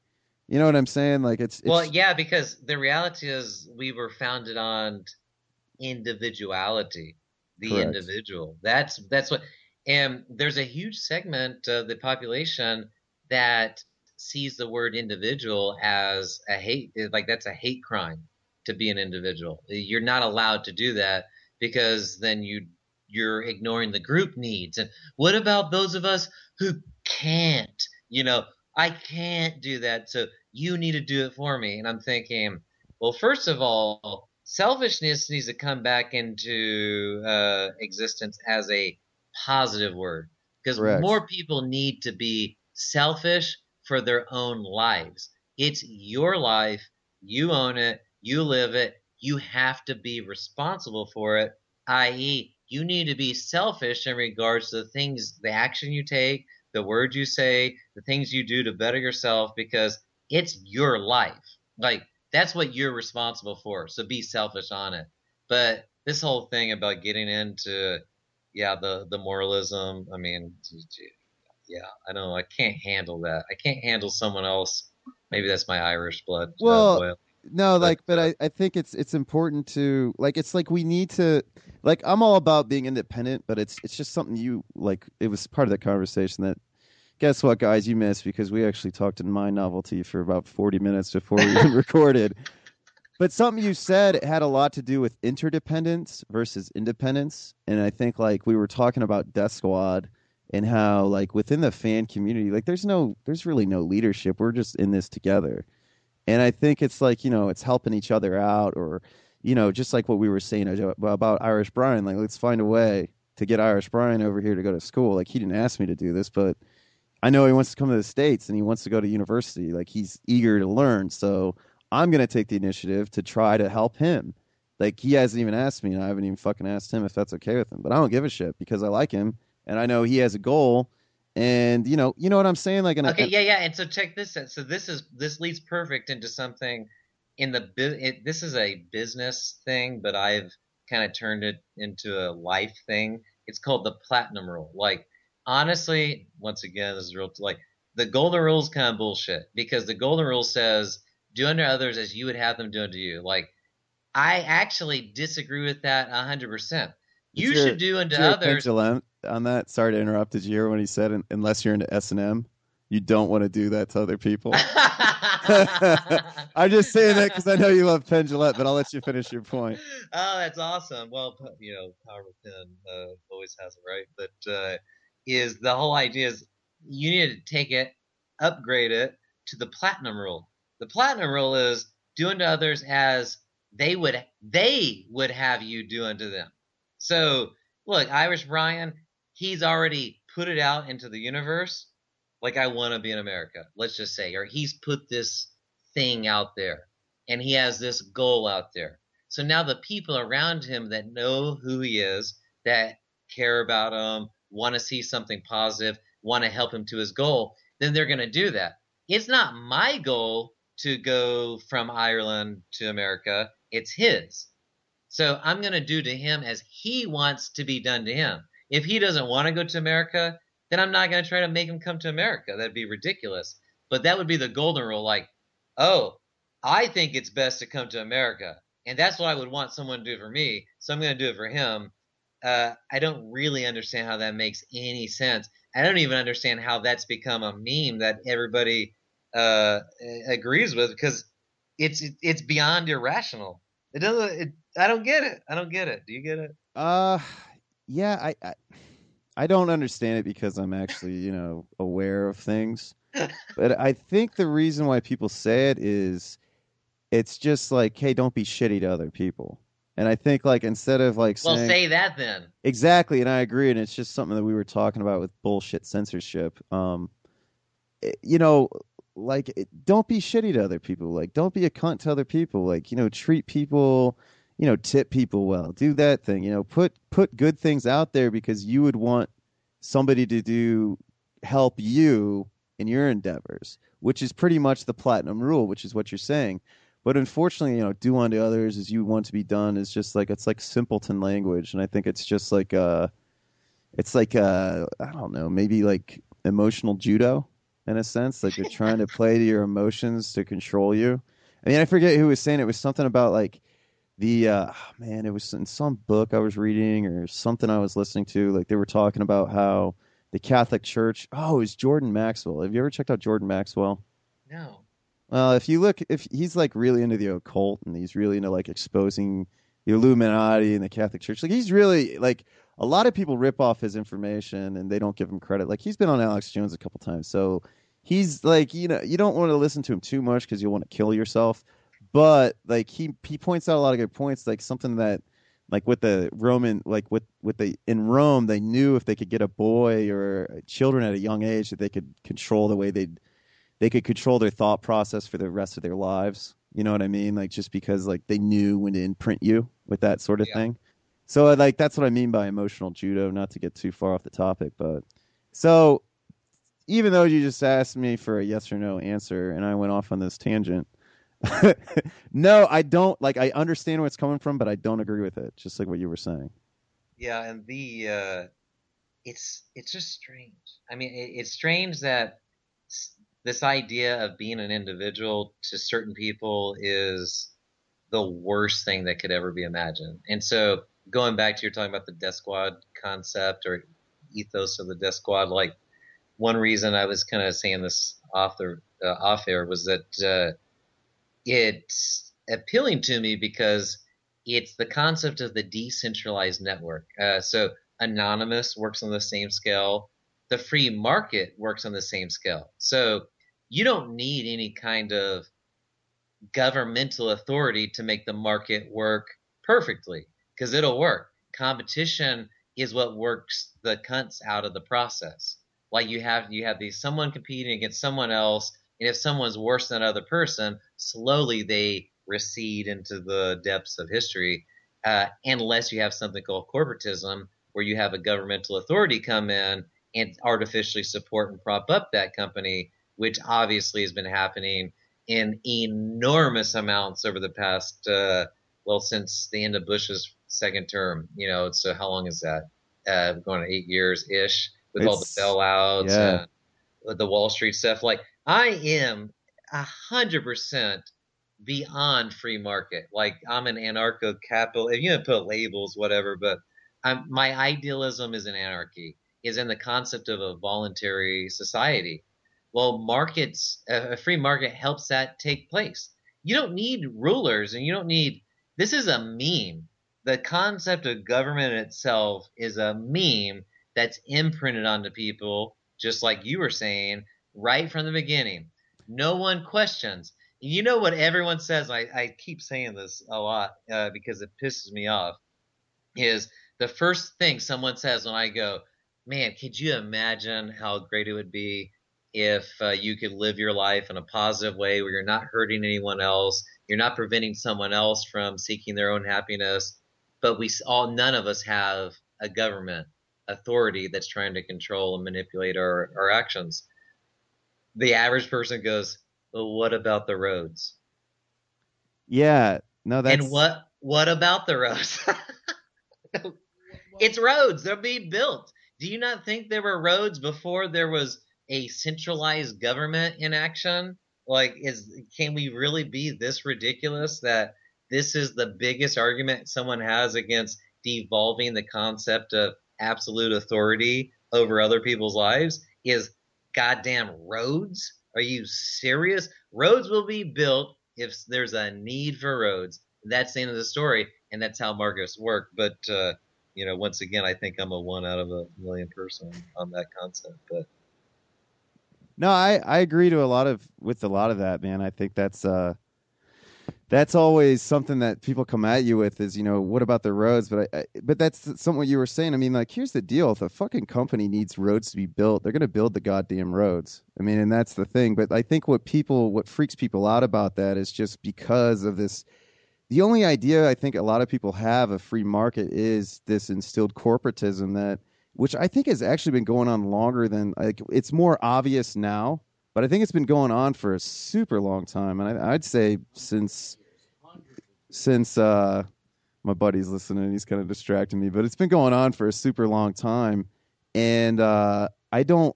A: you know what I'm saying? Like it's, it's
B: Well, yeah, because the reality is we were founded on individuality. The
A: Correct.
B: individual. That's that's what. And there's a huge segment of the population that sees the word individual as a hate, like that's a hate crime to be an individual. You're not allowed to do that because then you you're ignoring the group needs. And what about those of us who can't? You know, I can't do that, so you need to do it for me. And I'm thinking, well, first of all, selfishness needs to come back into uh, existence as a positive word because
A: Correct.
B: more people need to be selfish for their own lives. It's your life, you own it, you live it, you have to be responsible for it, i.e., you need to be selfish in regards to the things, the action you take, the words you say, the things you do to better yourself because it's your life. Like, that's what you're responsible for. So be selfish on it. But this whole thing about getting into, yeah, the, the moralism, I mean, yeah, I know I can't handle that. I can't handle someone else. Maybe that's my Irish blood. uh,
A: Well,
B: boil.
A: No,
B: But,
A: like, but
B: uh,
A: I, I think it's it's important to like it's like we need to like I'm all about being independent, but it's it's just something you like. It was part of the conversation that guess what, guys, you missed because we actually talked in my novelty for about 40 minutes before we even recorded. But something you said had a lot to do with interdependence versus independence, and I think like we were talking about Death Squad and how like within the fan community, like there's no there's really no leadership. We're just in this together. And I think it's like, you know, it's helping each other out or, you know, just like what we were saying about Irish Brian, like let's find a way to get Irish Brian over here to go to school. Like he didn't ask me to do this, but I know he wants to come to the States and he wants to go to university. Like he's eager to learn. So I'm going to take the initiative to try to help him. Like he hasn't even asked me and I haven't even fucking asked him if that's okay with him, but I don't give a shit because I like him and I know he has a goal and you know, you know what I'm saying? Like, an,
B: Okay, yeah, yeah. And so check this out. So this is this leads perfect into something in the it, this is a business thing, but I've kind of turned it into a life thing. It's called the platinum rule. Like honestly, once again, this is real like the golden rule is kind of bullshit because the golden rule says do unto others as you would have them do unto you. Like I actually disagree with that hundred percent. You
A: your-
B: should do unto
A: Is there a
B: others.
A: pendulum on that? Sorry to interrupt. Did you hear when he said, unless you're into S and M, you don't want to do that to other people? I'm just saying that because I know you love Penn Jillette, but I'll let you finish your point.
B: oh, that's awesome. Well, you know, Power Within uh, always has it right, but uh, is the whole idea is you need to take it, upgrade it to the platinum rule. The platinum rule is do unto others as they would they would have you do unto them. So look, Irish Brian, he's already put it out into the universe. Like I want to be in America, let's just say, or he's put this thing out there, and he has this goal out there. So now the people around him that know who he is, that care about him, want to see something positive, want to help him to his goal, then they're going to do that. It's not my goal to go from Ireland to America, it's his. So I'm going to do to him as he wants to be done to him. If he doesn't want to go to America, then I'm not going to try to make him come to America. That'd be ridiculous. But that would be the golden rule like, oh, I think it's best to come to America. And that's what I would want someone to do for me. So I'm going to do it for him. Uh, I don't really understand how that makes any sense. I don't even understand how that's become a meme that everybody uh, agrees with because it's it's beyond irrational. It doesn't. It, I don't get it. I don't get it. Do you get it?
A: Uh, yeah, I, I, I don't understand it because I'm actually, you know, aware of things. but I think the reason why people say it is, it's just like, hey, don't be shitty to other people. And I think like instead of like
B: Well,
A: saying
B: say that then.
A: exactly, and I agree, and it's just something that we were talking about with bullshit censorship. Um, it- you know, like it, don't be shitty to other people. Like don't be a cunt to other people. Like you know, treat people you know, tip people well, do that thing, you know, put put good things out there because you would want somebody to do help you in your endeavors, which is pretty much the platinum rule, which is what you're saying. But unfortunately, you know, do unto others as you want to be done is just like it's like simpleton language, and I think it's just like uh, it's like uh, I don't know, maybe like emotional judo in a sense, like you're trying to play to your emotions to control you. I mean, I forget who was saying it, was something about like the uh, oh, man, it was in some book I was reading or something I was listening to. Like they were talking about how the Catholic Church. Oh, it was Jordan Maxwell. Have you ever checked out Jordan Maxwell?
B: No.
A: Well, if you look, if he's like really into the occult and he's really into like exposing the Illuminati and the Catholic Church, like he's really like a lot of people rip off his information and they don't give him credit. Like he's been on Alex Jones a couple times, so he's like you know you don't want to listen to him too much because you'll want to kill yourself. But like he he points out a lot of good points, like something that like with the Roman like with with the in Rome they knew if they could get a boy or children at a young age that they could control the way they they could control their thought process for the rest of their lives. You know what I mean? Like just because like they knew when to imprint you with that sort of
B: Yeah.
A: thing. So like that's what I mean by emotional judo. Not to get too far off the topic, but so even though you just asked me for a yes or no answer and I went off on this tangent, no, I don't like. I understand where it's coming from, but I don't agree with it. Just like what you were saying.
B: Yeah, and the uh, it's it's just strange. I mean, it, it's strange that this idea of being an individual to certain people is the worst thing that could ever be imagined. And so, going back to you're talking about the death squad concept or ethos of the death squad, like one reason I was kind of saying this off the uh, off air was that uh, it's appealing to me because it's the concept of the decentralized network. Uh, so anonymous works on the same scale. The free market works on the same scale. So you don't need any kind of governmental authority to make the market work perfectly because it'll work. Competition is what works the cunts out of the process. Like you have you have these someone competing against someone else, and if someone's worse than another person, slowly they recede into the depths of history. Uh, unless you have something called corporatism, where you have a governmental authority come in and artificially support and prop up that company, which obviously has been happening in enormous amounts over the past, uh, well, since the end of Bush's second term. You know, so how long is that? Uh, going on eight years ish with all the
A: It's-
B: bailouts
A: yeah.
B: and with the Wall Street stuff. Like, I am a hundred percent beyond free market. Like, I'm an anarcho capital. If you want to put labels, whatever, but I'm, my idealism is in anarchy, is in the concept of a voluntary society. Well, markets, a free market helps that take place. You don't need rulers and you don't need, this is a meme. The concept of government itself is a meme that's imprinted onto people, just like you were saying, right from the beginning. No one questions. You know what everyone says? I, I keep saying this a lot uh, because it pisses me off. Is the first thing someone says when I go, man, could you imagine how great it would be if uh, you could live your life in a positive way where you're not hurting anyone else, you're not preventing someone else from seeking their own happiness, but we all none of us have a government authority that's trying to control and manipulate our, our actions. The average person goes, well, what about the roads?
A: Yeah. No, that's
B: And what what about the roads? it's roads. They're being built. Do you not think there were roads before there was a centralized government in action? Like, is can we really be this ridiculous that this is the biggest argument someone has against devolving the concept of absolute authority over other people's lives? Is goddamn roads? Are you serious? Roads will be built if there's a need for roads. That's the end of the story, and that's how markets work. But uh, you know, once again, I think I'm a one out of a million person on that concept. But
A: No, I, I agree to a lot of with a lot of that, man. I think that's uh that's always something that people come at you with is, you know, what about the roads? But I, I but that's something you were saying. I mean, like here's the deal. If a fucking company needs roads to be built, they're gonna build the goddamn roads. I mean, and that's the thing. But I think what people what freaks people out about that is just because of this the only idea I think a lot of people have of free market is this instilled corporatism that which I think has actually been going on longer than like it's more obvious now, but I think it's been going on for a super long time, and I, I'd say since since uh, my buddy's listening, he's kind of distracting me, but it's been going on for a super long time, and uh, I don't,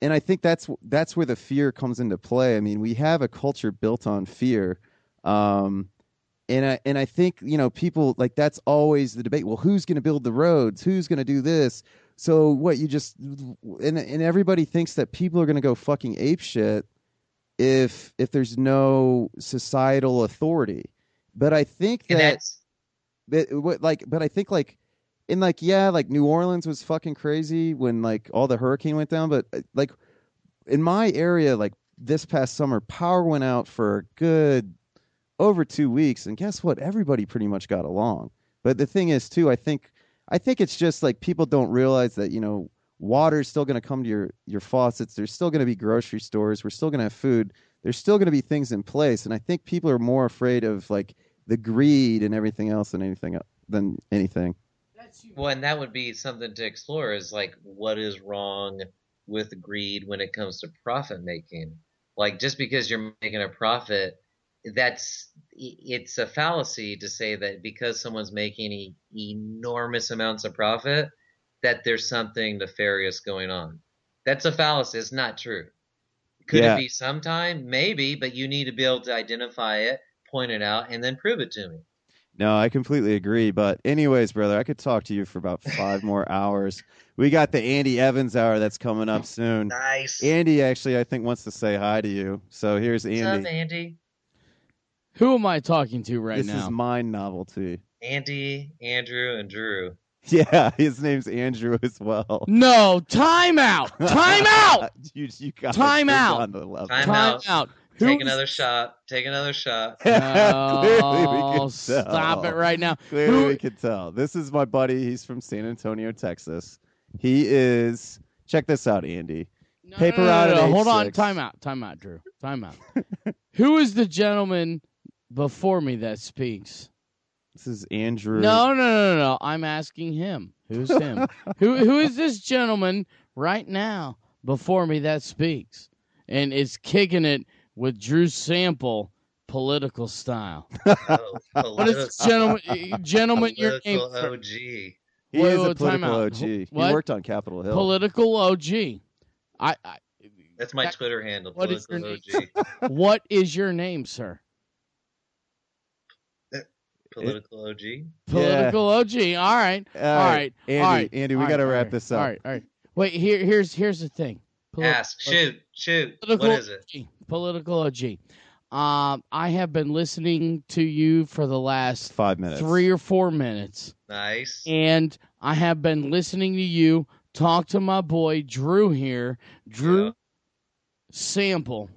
A: and I think that's that's where the fear comes into play. I mean, we have a culture built on fear. Um, and I and I think you know people like that's always the debate. Well, who's going to build the roads? Who's going to do this? So what you just and and everybody thinks that people are going to go fucking ape shit if if there's no societal authority. But I think that
B: that's
A: but what like but I think like in like yeah like New Orleans was fucking crazy when like all the hurricane went down but uh, like in my area like this past summer power went out for a good over 2 weeks and guess what everybody pretty much got along but the thing is too I think I think it's just like people don't realize that you know water's still going to come to your your faucets there's still going to be grocery stores we're still going to have food there's still going to be things in place and I think people are more afraid of like the greed and everything else than anything than anything.
B: well, and that would be something to explore. Is like what is wrong with greed when it comes to profit making? Like just because you're making a profit, that's it's a fallacy to say that because someone's making e- enormous amounts of profit, that there's something nefarious going on. That's a fallacy. It's not true. Could
A: Yeah.
B: it be sometime? Maybe, but you need to be able to identify it, point it out, and then prove it to me.
A: No, I completely agree. But anyways, brother, I could talk to you for about five more hours. We got the Andy Evans hour that's coming up soon.
B: Nice.
A: Andy actually, I think, wants to say hi to you. So here's
B: What's up,
A: Andy.
B: Andy?
D: Who am I talking to right
A: this
D: now?
A: This is Mind Novelty.
B: Andy, Andrew, and Drew.
A: Yeah, his name's Andrew as well.
D: no, time out. Time out.
A: you, you got
D: Time out.
A: On the level.
B: Time
D: time
B: out.
D: out.
B: Take
D: Who's-
B: another shot. Take another shot.
A: Clearly, we
D: Oh,
A: can
D: stop it right now.
A: Clearly,
D: Who-
A: we can tell. This is my buddy. He's from San Antonio, Texas. He is. Check this out, Andy.
D: No,
A: Paper
D: no, no,
A: route
D: no,
A: at
D: no.
A: age
D: Hold on.
A: six.
D: Time out. Time out, Drew. Time out. Who is the gentleman before me that speaks?
A: This is Andrew.
D: No, no, no, no, no. I'm asking him. Who's him? who who is this gentleman right now before me that speaks and is kicking it with Drew Sample political style?
B: Oh,
D: What is this gentleman eh, gentleman your name?
B: Political? OG.
A: He
D: Wait,
A: is
D: wait,
A: a political
D: out.
A: OG. He
D: What?
A: worked on Capitol Hill.
D: Political OG. I, I
B: That's my
D: That-
B: Twitter handle.
D: what is your
B: Political OG.
D: what is your name, sir?
B: Political OG.
D: Political OG. All right.
A: All
D: All right.
A: Andy.
D: all right,
A: Andy, we got to
D: right,
A: wrap
D: right,
A: this up.
D: All right. All right. Wait. Here. Here's here's the thing. Poli-
B: Ask. Shoot. Shoot.
D: Political
B: What is it?
D: OG. Political OG. Um, I have been listening to you for the last
A: Five minutes.
D: three or four minutes,
B: Nice.
D: and I have been listening to you talk to my boy Drew here, Drew
B: Yeah.
D: Sample,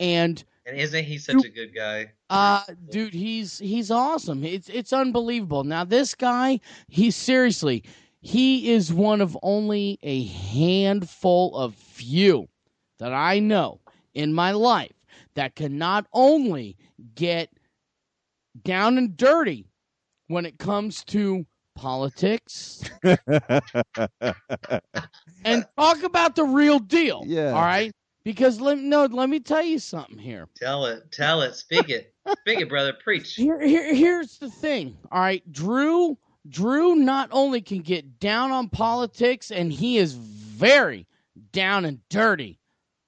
D: and
B: And isn't he such a good guy?
D: Uh dude, he's he's awesome. It's it's unbelievable. Now this guy, he's seriously, he is one of only a handful of few that I know in my life that can not only get down and dirty when it comes to politics and talk about the real deal.
A: Yeah.
D: All right? Because let no, let me tell you something here.
B: Tell it. Tell it. Speak it. Speak it, brother. Preach.
D: Here, here, here's the thing. All right, Drew. Drew not only can get down on politics, and he is very down and dirty,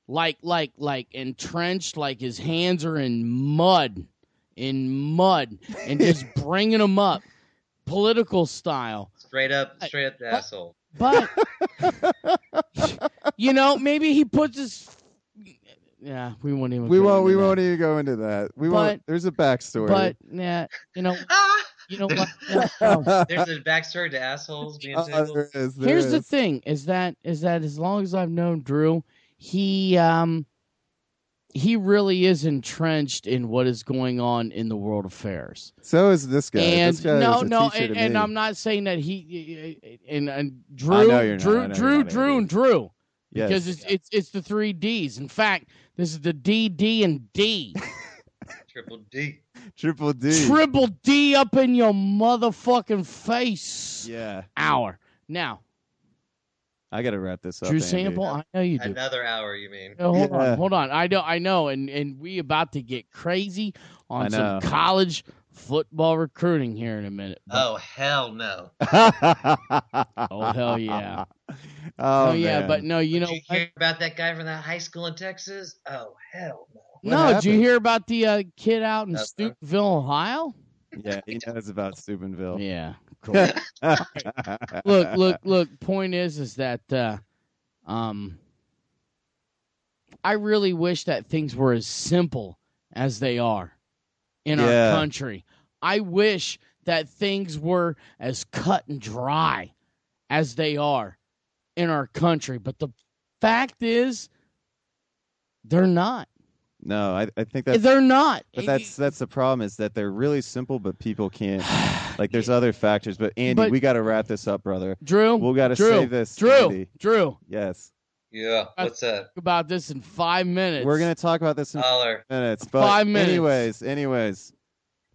D: like, like, like entrenched, like his hands are in mud, in mud, and just bringing them up, political style.
B: Straight up. Straight up the asshole.
D: But you know, maybe he puts his. Yeah, we won't even.
A: we
D: go
A: won't.
D: into
A: We
D: that.
A: won't even go into that. We
D: But-
A: won't. There's a backstory.
D: But yeah, you know, you know what? No, no.
B: There's a backstory to assholes being tickled.
A: there is, there
D: Here's the thing: is that is that as long as I've known Drew, he um he really is entrenched in what is going on in the world affairs.
A: So is this guy.
D: and
A: this guy
D: no,
A: is a
D: no, and, and. I'm not saying that he and and Drew,
A: I not.
D: Drew,
A: I know
D: Drew, Drew,
A: Andy.
D: and Drew,
A: Yes.
D: because it's it's it's the three D's. In fact, this is the D, D, and D,
B: Triple D.
A: triple D.
D: triple D up in your motherfucking face.
A: yeah.
D: Hour now,
A: I got to wrap this up.
D: Drew
A: Andy.
D: Sample. I know you do.
B: Another hour, you mean?
D: No, hold
A: Yeah.
D: on, hold on. I know, I know, and and we about to get crazy on some college football recruiting here in a minute. But-
B: Oh hell no!
D: oh hell yeah,
A: Oh,
D: oh yeah. But no, you know
B: you
D: what?
B: hear about that guy from that high school in Texas? Oh hell no!
D: no, did you hear about the uh, kid out in
B: Nothing.
D: Steubenville, Ohio?
A: Yeah, he knows about Steubenville.
D: Yeah. Cool. look, look, look. Point is, is that uh, um, I really wish that things were as simple as they are in
A: Yeah.
D: our country. I wish that things were as cut and dry as they are in our country. But the fact is, they're not.
A: No, I, I think that's
D: they're not.
A: but that's that's the problem is that they're really simple, but people can't. Like, there's other factors. But Andy,
D: But-
A: we got to wrap this up, brother.
D: Drew.
A: We got to save this.
D: Drew.
A: Andy.
D: Drew.
A: Yes,
B: Yeah. What's up?
D: About this in five minutes.
A: we're gonna talk about this in
B: Holler.
A: minutes. But
D: Five minutes.
A: Anyways, anyways,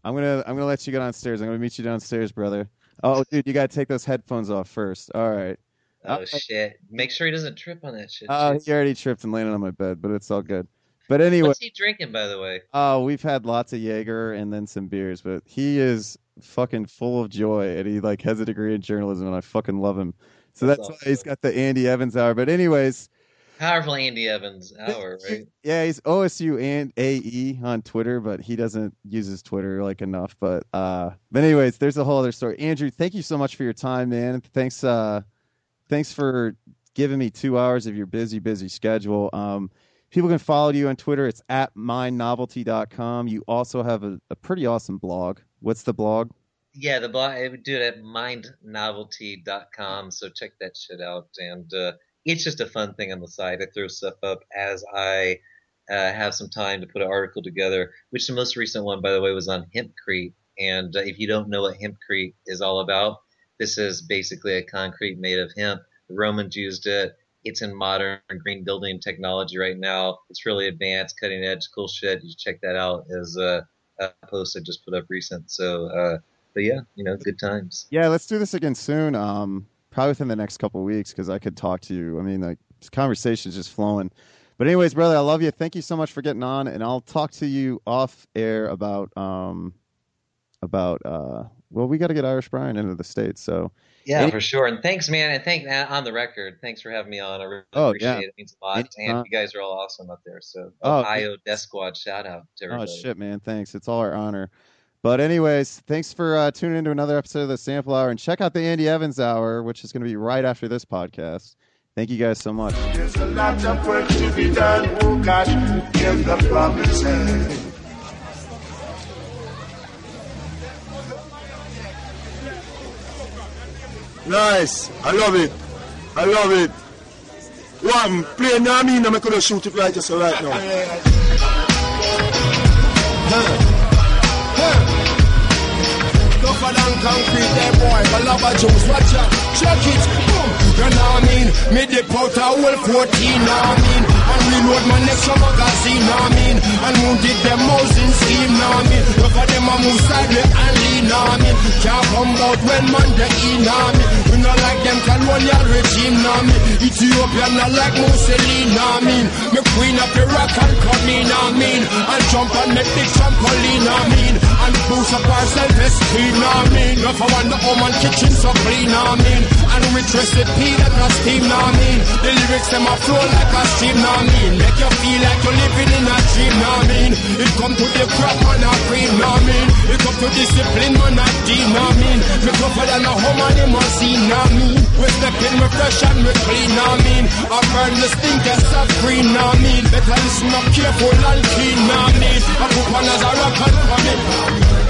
A: I'm gonna I'm gonna let you get downstairs. I'm gonna meet you downstairs, brother. Oh, dude, you gotta take those headphones off first. All right.
B: Oh
A: Uh,
B: shit! Make sure he doesn't trip on that shit.
A: Oh,
B: Jeez.
A: he already tripped and landed on my bed, but it's all good. But anyway,
B: What's he drinking, by the way?
A: oh, we've had lots of Jaeger and then some beers, but he is fucking full of joy, and he like has a degree in journalism, and I fucking love him. So
B: That's
A: that's, why he's got the Andy Evans hour. But anyways,
B: Powerful Andy Evans hour, right?
A: Yeah, he's OSU and AE on Twitter, but he doesn't use his Twitter like enough. But uh but anyways, there's a whole other story. Andrew, thank you so much for your time, man. Thanks uh thanks for giving me two hours of your busy, busy schedule. Um people can follow you on Twitter. It's at mindnovelty.com. You also have a, a pretty awesome blog. What's the blog?
B: Yeah, the blog. I would do it at mindnovelty.com. So check that shit out. And uh, it's just a fun thing on the side. I throw stuff up as I uh, have some time to put an article together. Which the most recent one, by the way, was on hempcrete. And uh, if you don't know what hempcrete is all about, this is basically a concrete made of hemp. The Romans used it. It's in modern green building technology right now. It's really advanced, cutting edge, cool shit. You should check that out. As a, a post I just put up recent. So. But yeah, you know, good times.
A: Yeah, let's do this again soon. Um, probably within the next couple of weeks because I could talk to you. I mean, like this conversation is just flowing. But anyways, brother, I love you. Thank you so much for getting on, and I'll talk to you off air about um about uh well, we got to get Irish Brian into the states. So
B: Yeah,
A: Any-
B: for sure. And thanks, man. And thank on the record. Thanks for having me on. I really
A: Oh,
B: appreciate
A: yeah.
B: it. It means a lot. And you guys are all awesome up there. So
A: Oh,
B: Ohio Death Squad, shout out to everybody.
A: oh
B: everybody.
A: shit, man, thanks. It's all our honor. But anyways, thanks for uh, tuning into another episode of the Sample Hour, and check out the Andy Evans Hour, which is going to be right after this podcast. Thank you guys so much.
E: There's a lot of work to be done, oh gosh, in the promised land.
F: Nice. I love it. I love it. One, play now, I mean, I'm going to shoot it right just right now.
G: Tougher than concrete, there boy. Balaba juice, watch out. Check it, boom. You know what I mean? Me dip out a whole 14, know I mean? And reload my next magazine, know I mean? And wounded them housing scheme, know I mean? Look at them a move sideways and lean, know I mean? Can't come out when man they in, know I mean? We not like them colonial regime, know I mean? Ethiopia not like Mussolini, know I mean? Me queen of the rock and come in, know I mean? And jump and make big trampoline, know I mean? And boost up our self-esteem, know what I mean? Not for one the home and kitchen so clean, what I mean? And rich recipe that not steam, I mean? The lyrics them a flow like a stream, what I mean? Make you feel like you're living in a dream, what I mean? It come to the crap man a cream, know I mean? It come to discipline man deep, know what I mean? Me tougher than a home and him know what I mean? We step in, we fresh and we clean, what I mean? I burn the stinkers of green, know what I mean? Better listen up careful and know what I mean? I put one as a rock and come in.
H: We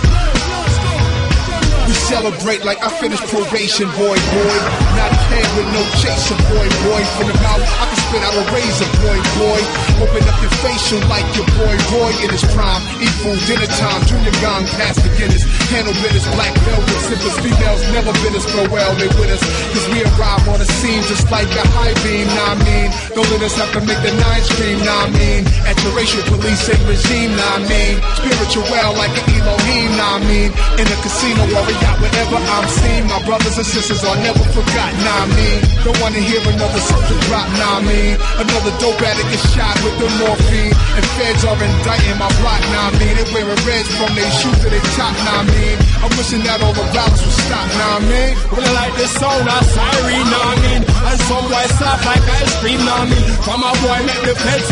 H: celebrate like I finished probation, boy, boy. Not a paying with no chaser, boy, boy. From the mouth, I can spit out a razor, boy, boy. Open up your facial like your boy, boy in his prime. Eat food, dinner time, junior gone past the Guinness. Handle business, black velvet, sippers, females never been as well, they with us. Cause we arrive on the scene just like a high beam, nah I mean. Don't let us have to make the nine scream, nah I mean. At the racial police, say regime, nah I mean. Spiritual like an Elohim, nah I mean. In a casino or a yacht, wherever I'm seen, my brothers and sisters are never forgotten, nah I mean. Don't wanna hear another soldier drop, nah I mean. Another dope addict get shot with the morphine, and feds are indicting my block, nah I mean. They wearing reds from their shoes to their top, nah I mean. I'm wishing that all the violence would stop, nah I mean.
G: Like of siren, know what I mean? And some boys stop like ice cream, what I mean? From a boy make the feds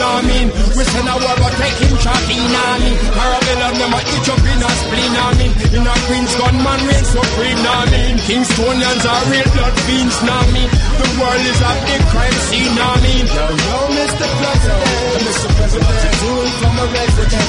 G: know what I mean? We send a war but take him know what I mean? Parabellum them a itch up in a spleen, know I mean? In a Queen's gunman reign supreme, I mean? Kingstonians are real blood fiends, I mean? The world is a big crime scene, I mean? Yo, yo, Mr. President, Mr. President, you doing from a resident?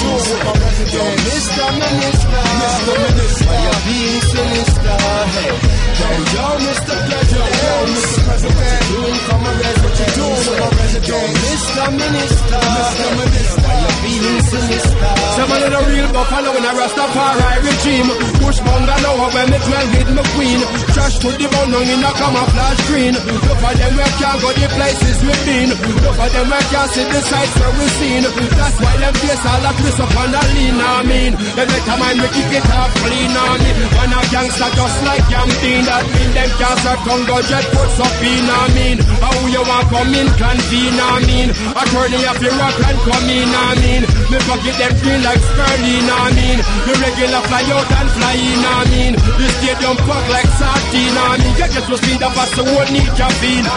G: Yo, Mr. Minister, Mr. Minister, why you being sinister? Hey, yo, yo, Mr. President, yo, Mr. President, you doing from a resident? Resident? Yo, Mr. Minister, Mr. Minister, why you being sinister? Some of the real buffalo in a Rastafari regime. Push bungalow when me dwell with my queen. Trash to the bone in a camouflage green. Look for them where can't go the places we've been. Look for them where can't see the sights where we've seen. That's why them face all a twist up on the lean, I mean. Every time I make it off clean, I mean. When a gangster just like Yamdeen, that mean them can't start Congo jet puts up in, I mean. How you want come in, convene, I mean. Attorney of the rock and come in, I mean. Me forget them feel like Sterling, I mean. The regular fly out and fly in, I mean. The stadium fuck like sardine, I mean. Get just to see the fast the whole need caffeine.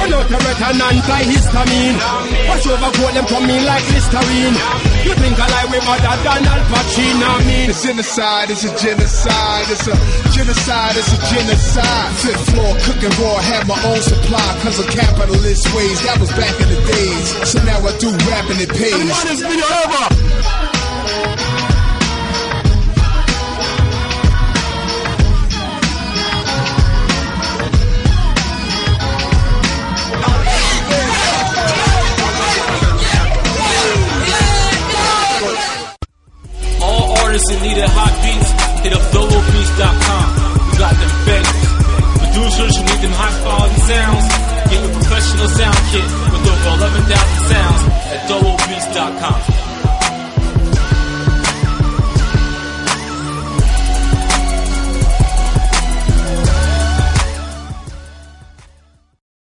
G: Run out the red and anti-histamine. Watch over go them coming like Listerine. You think I lie with mother than Al Pacino, I mean.
H: It's genocide, it's a genocide, it's a genocide, it's a genocide. Fifth floor, cooking raw, had my own supply, cause of capitalist ways. That was back in the days. So now I do rap and it pays.
G: What is video over? kit with over 11,000 sounds at doublebeats.com.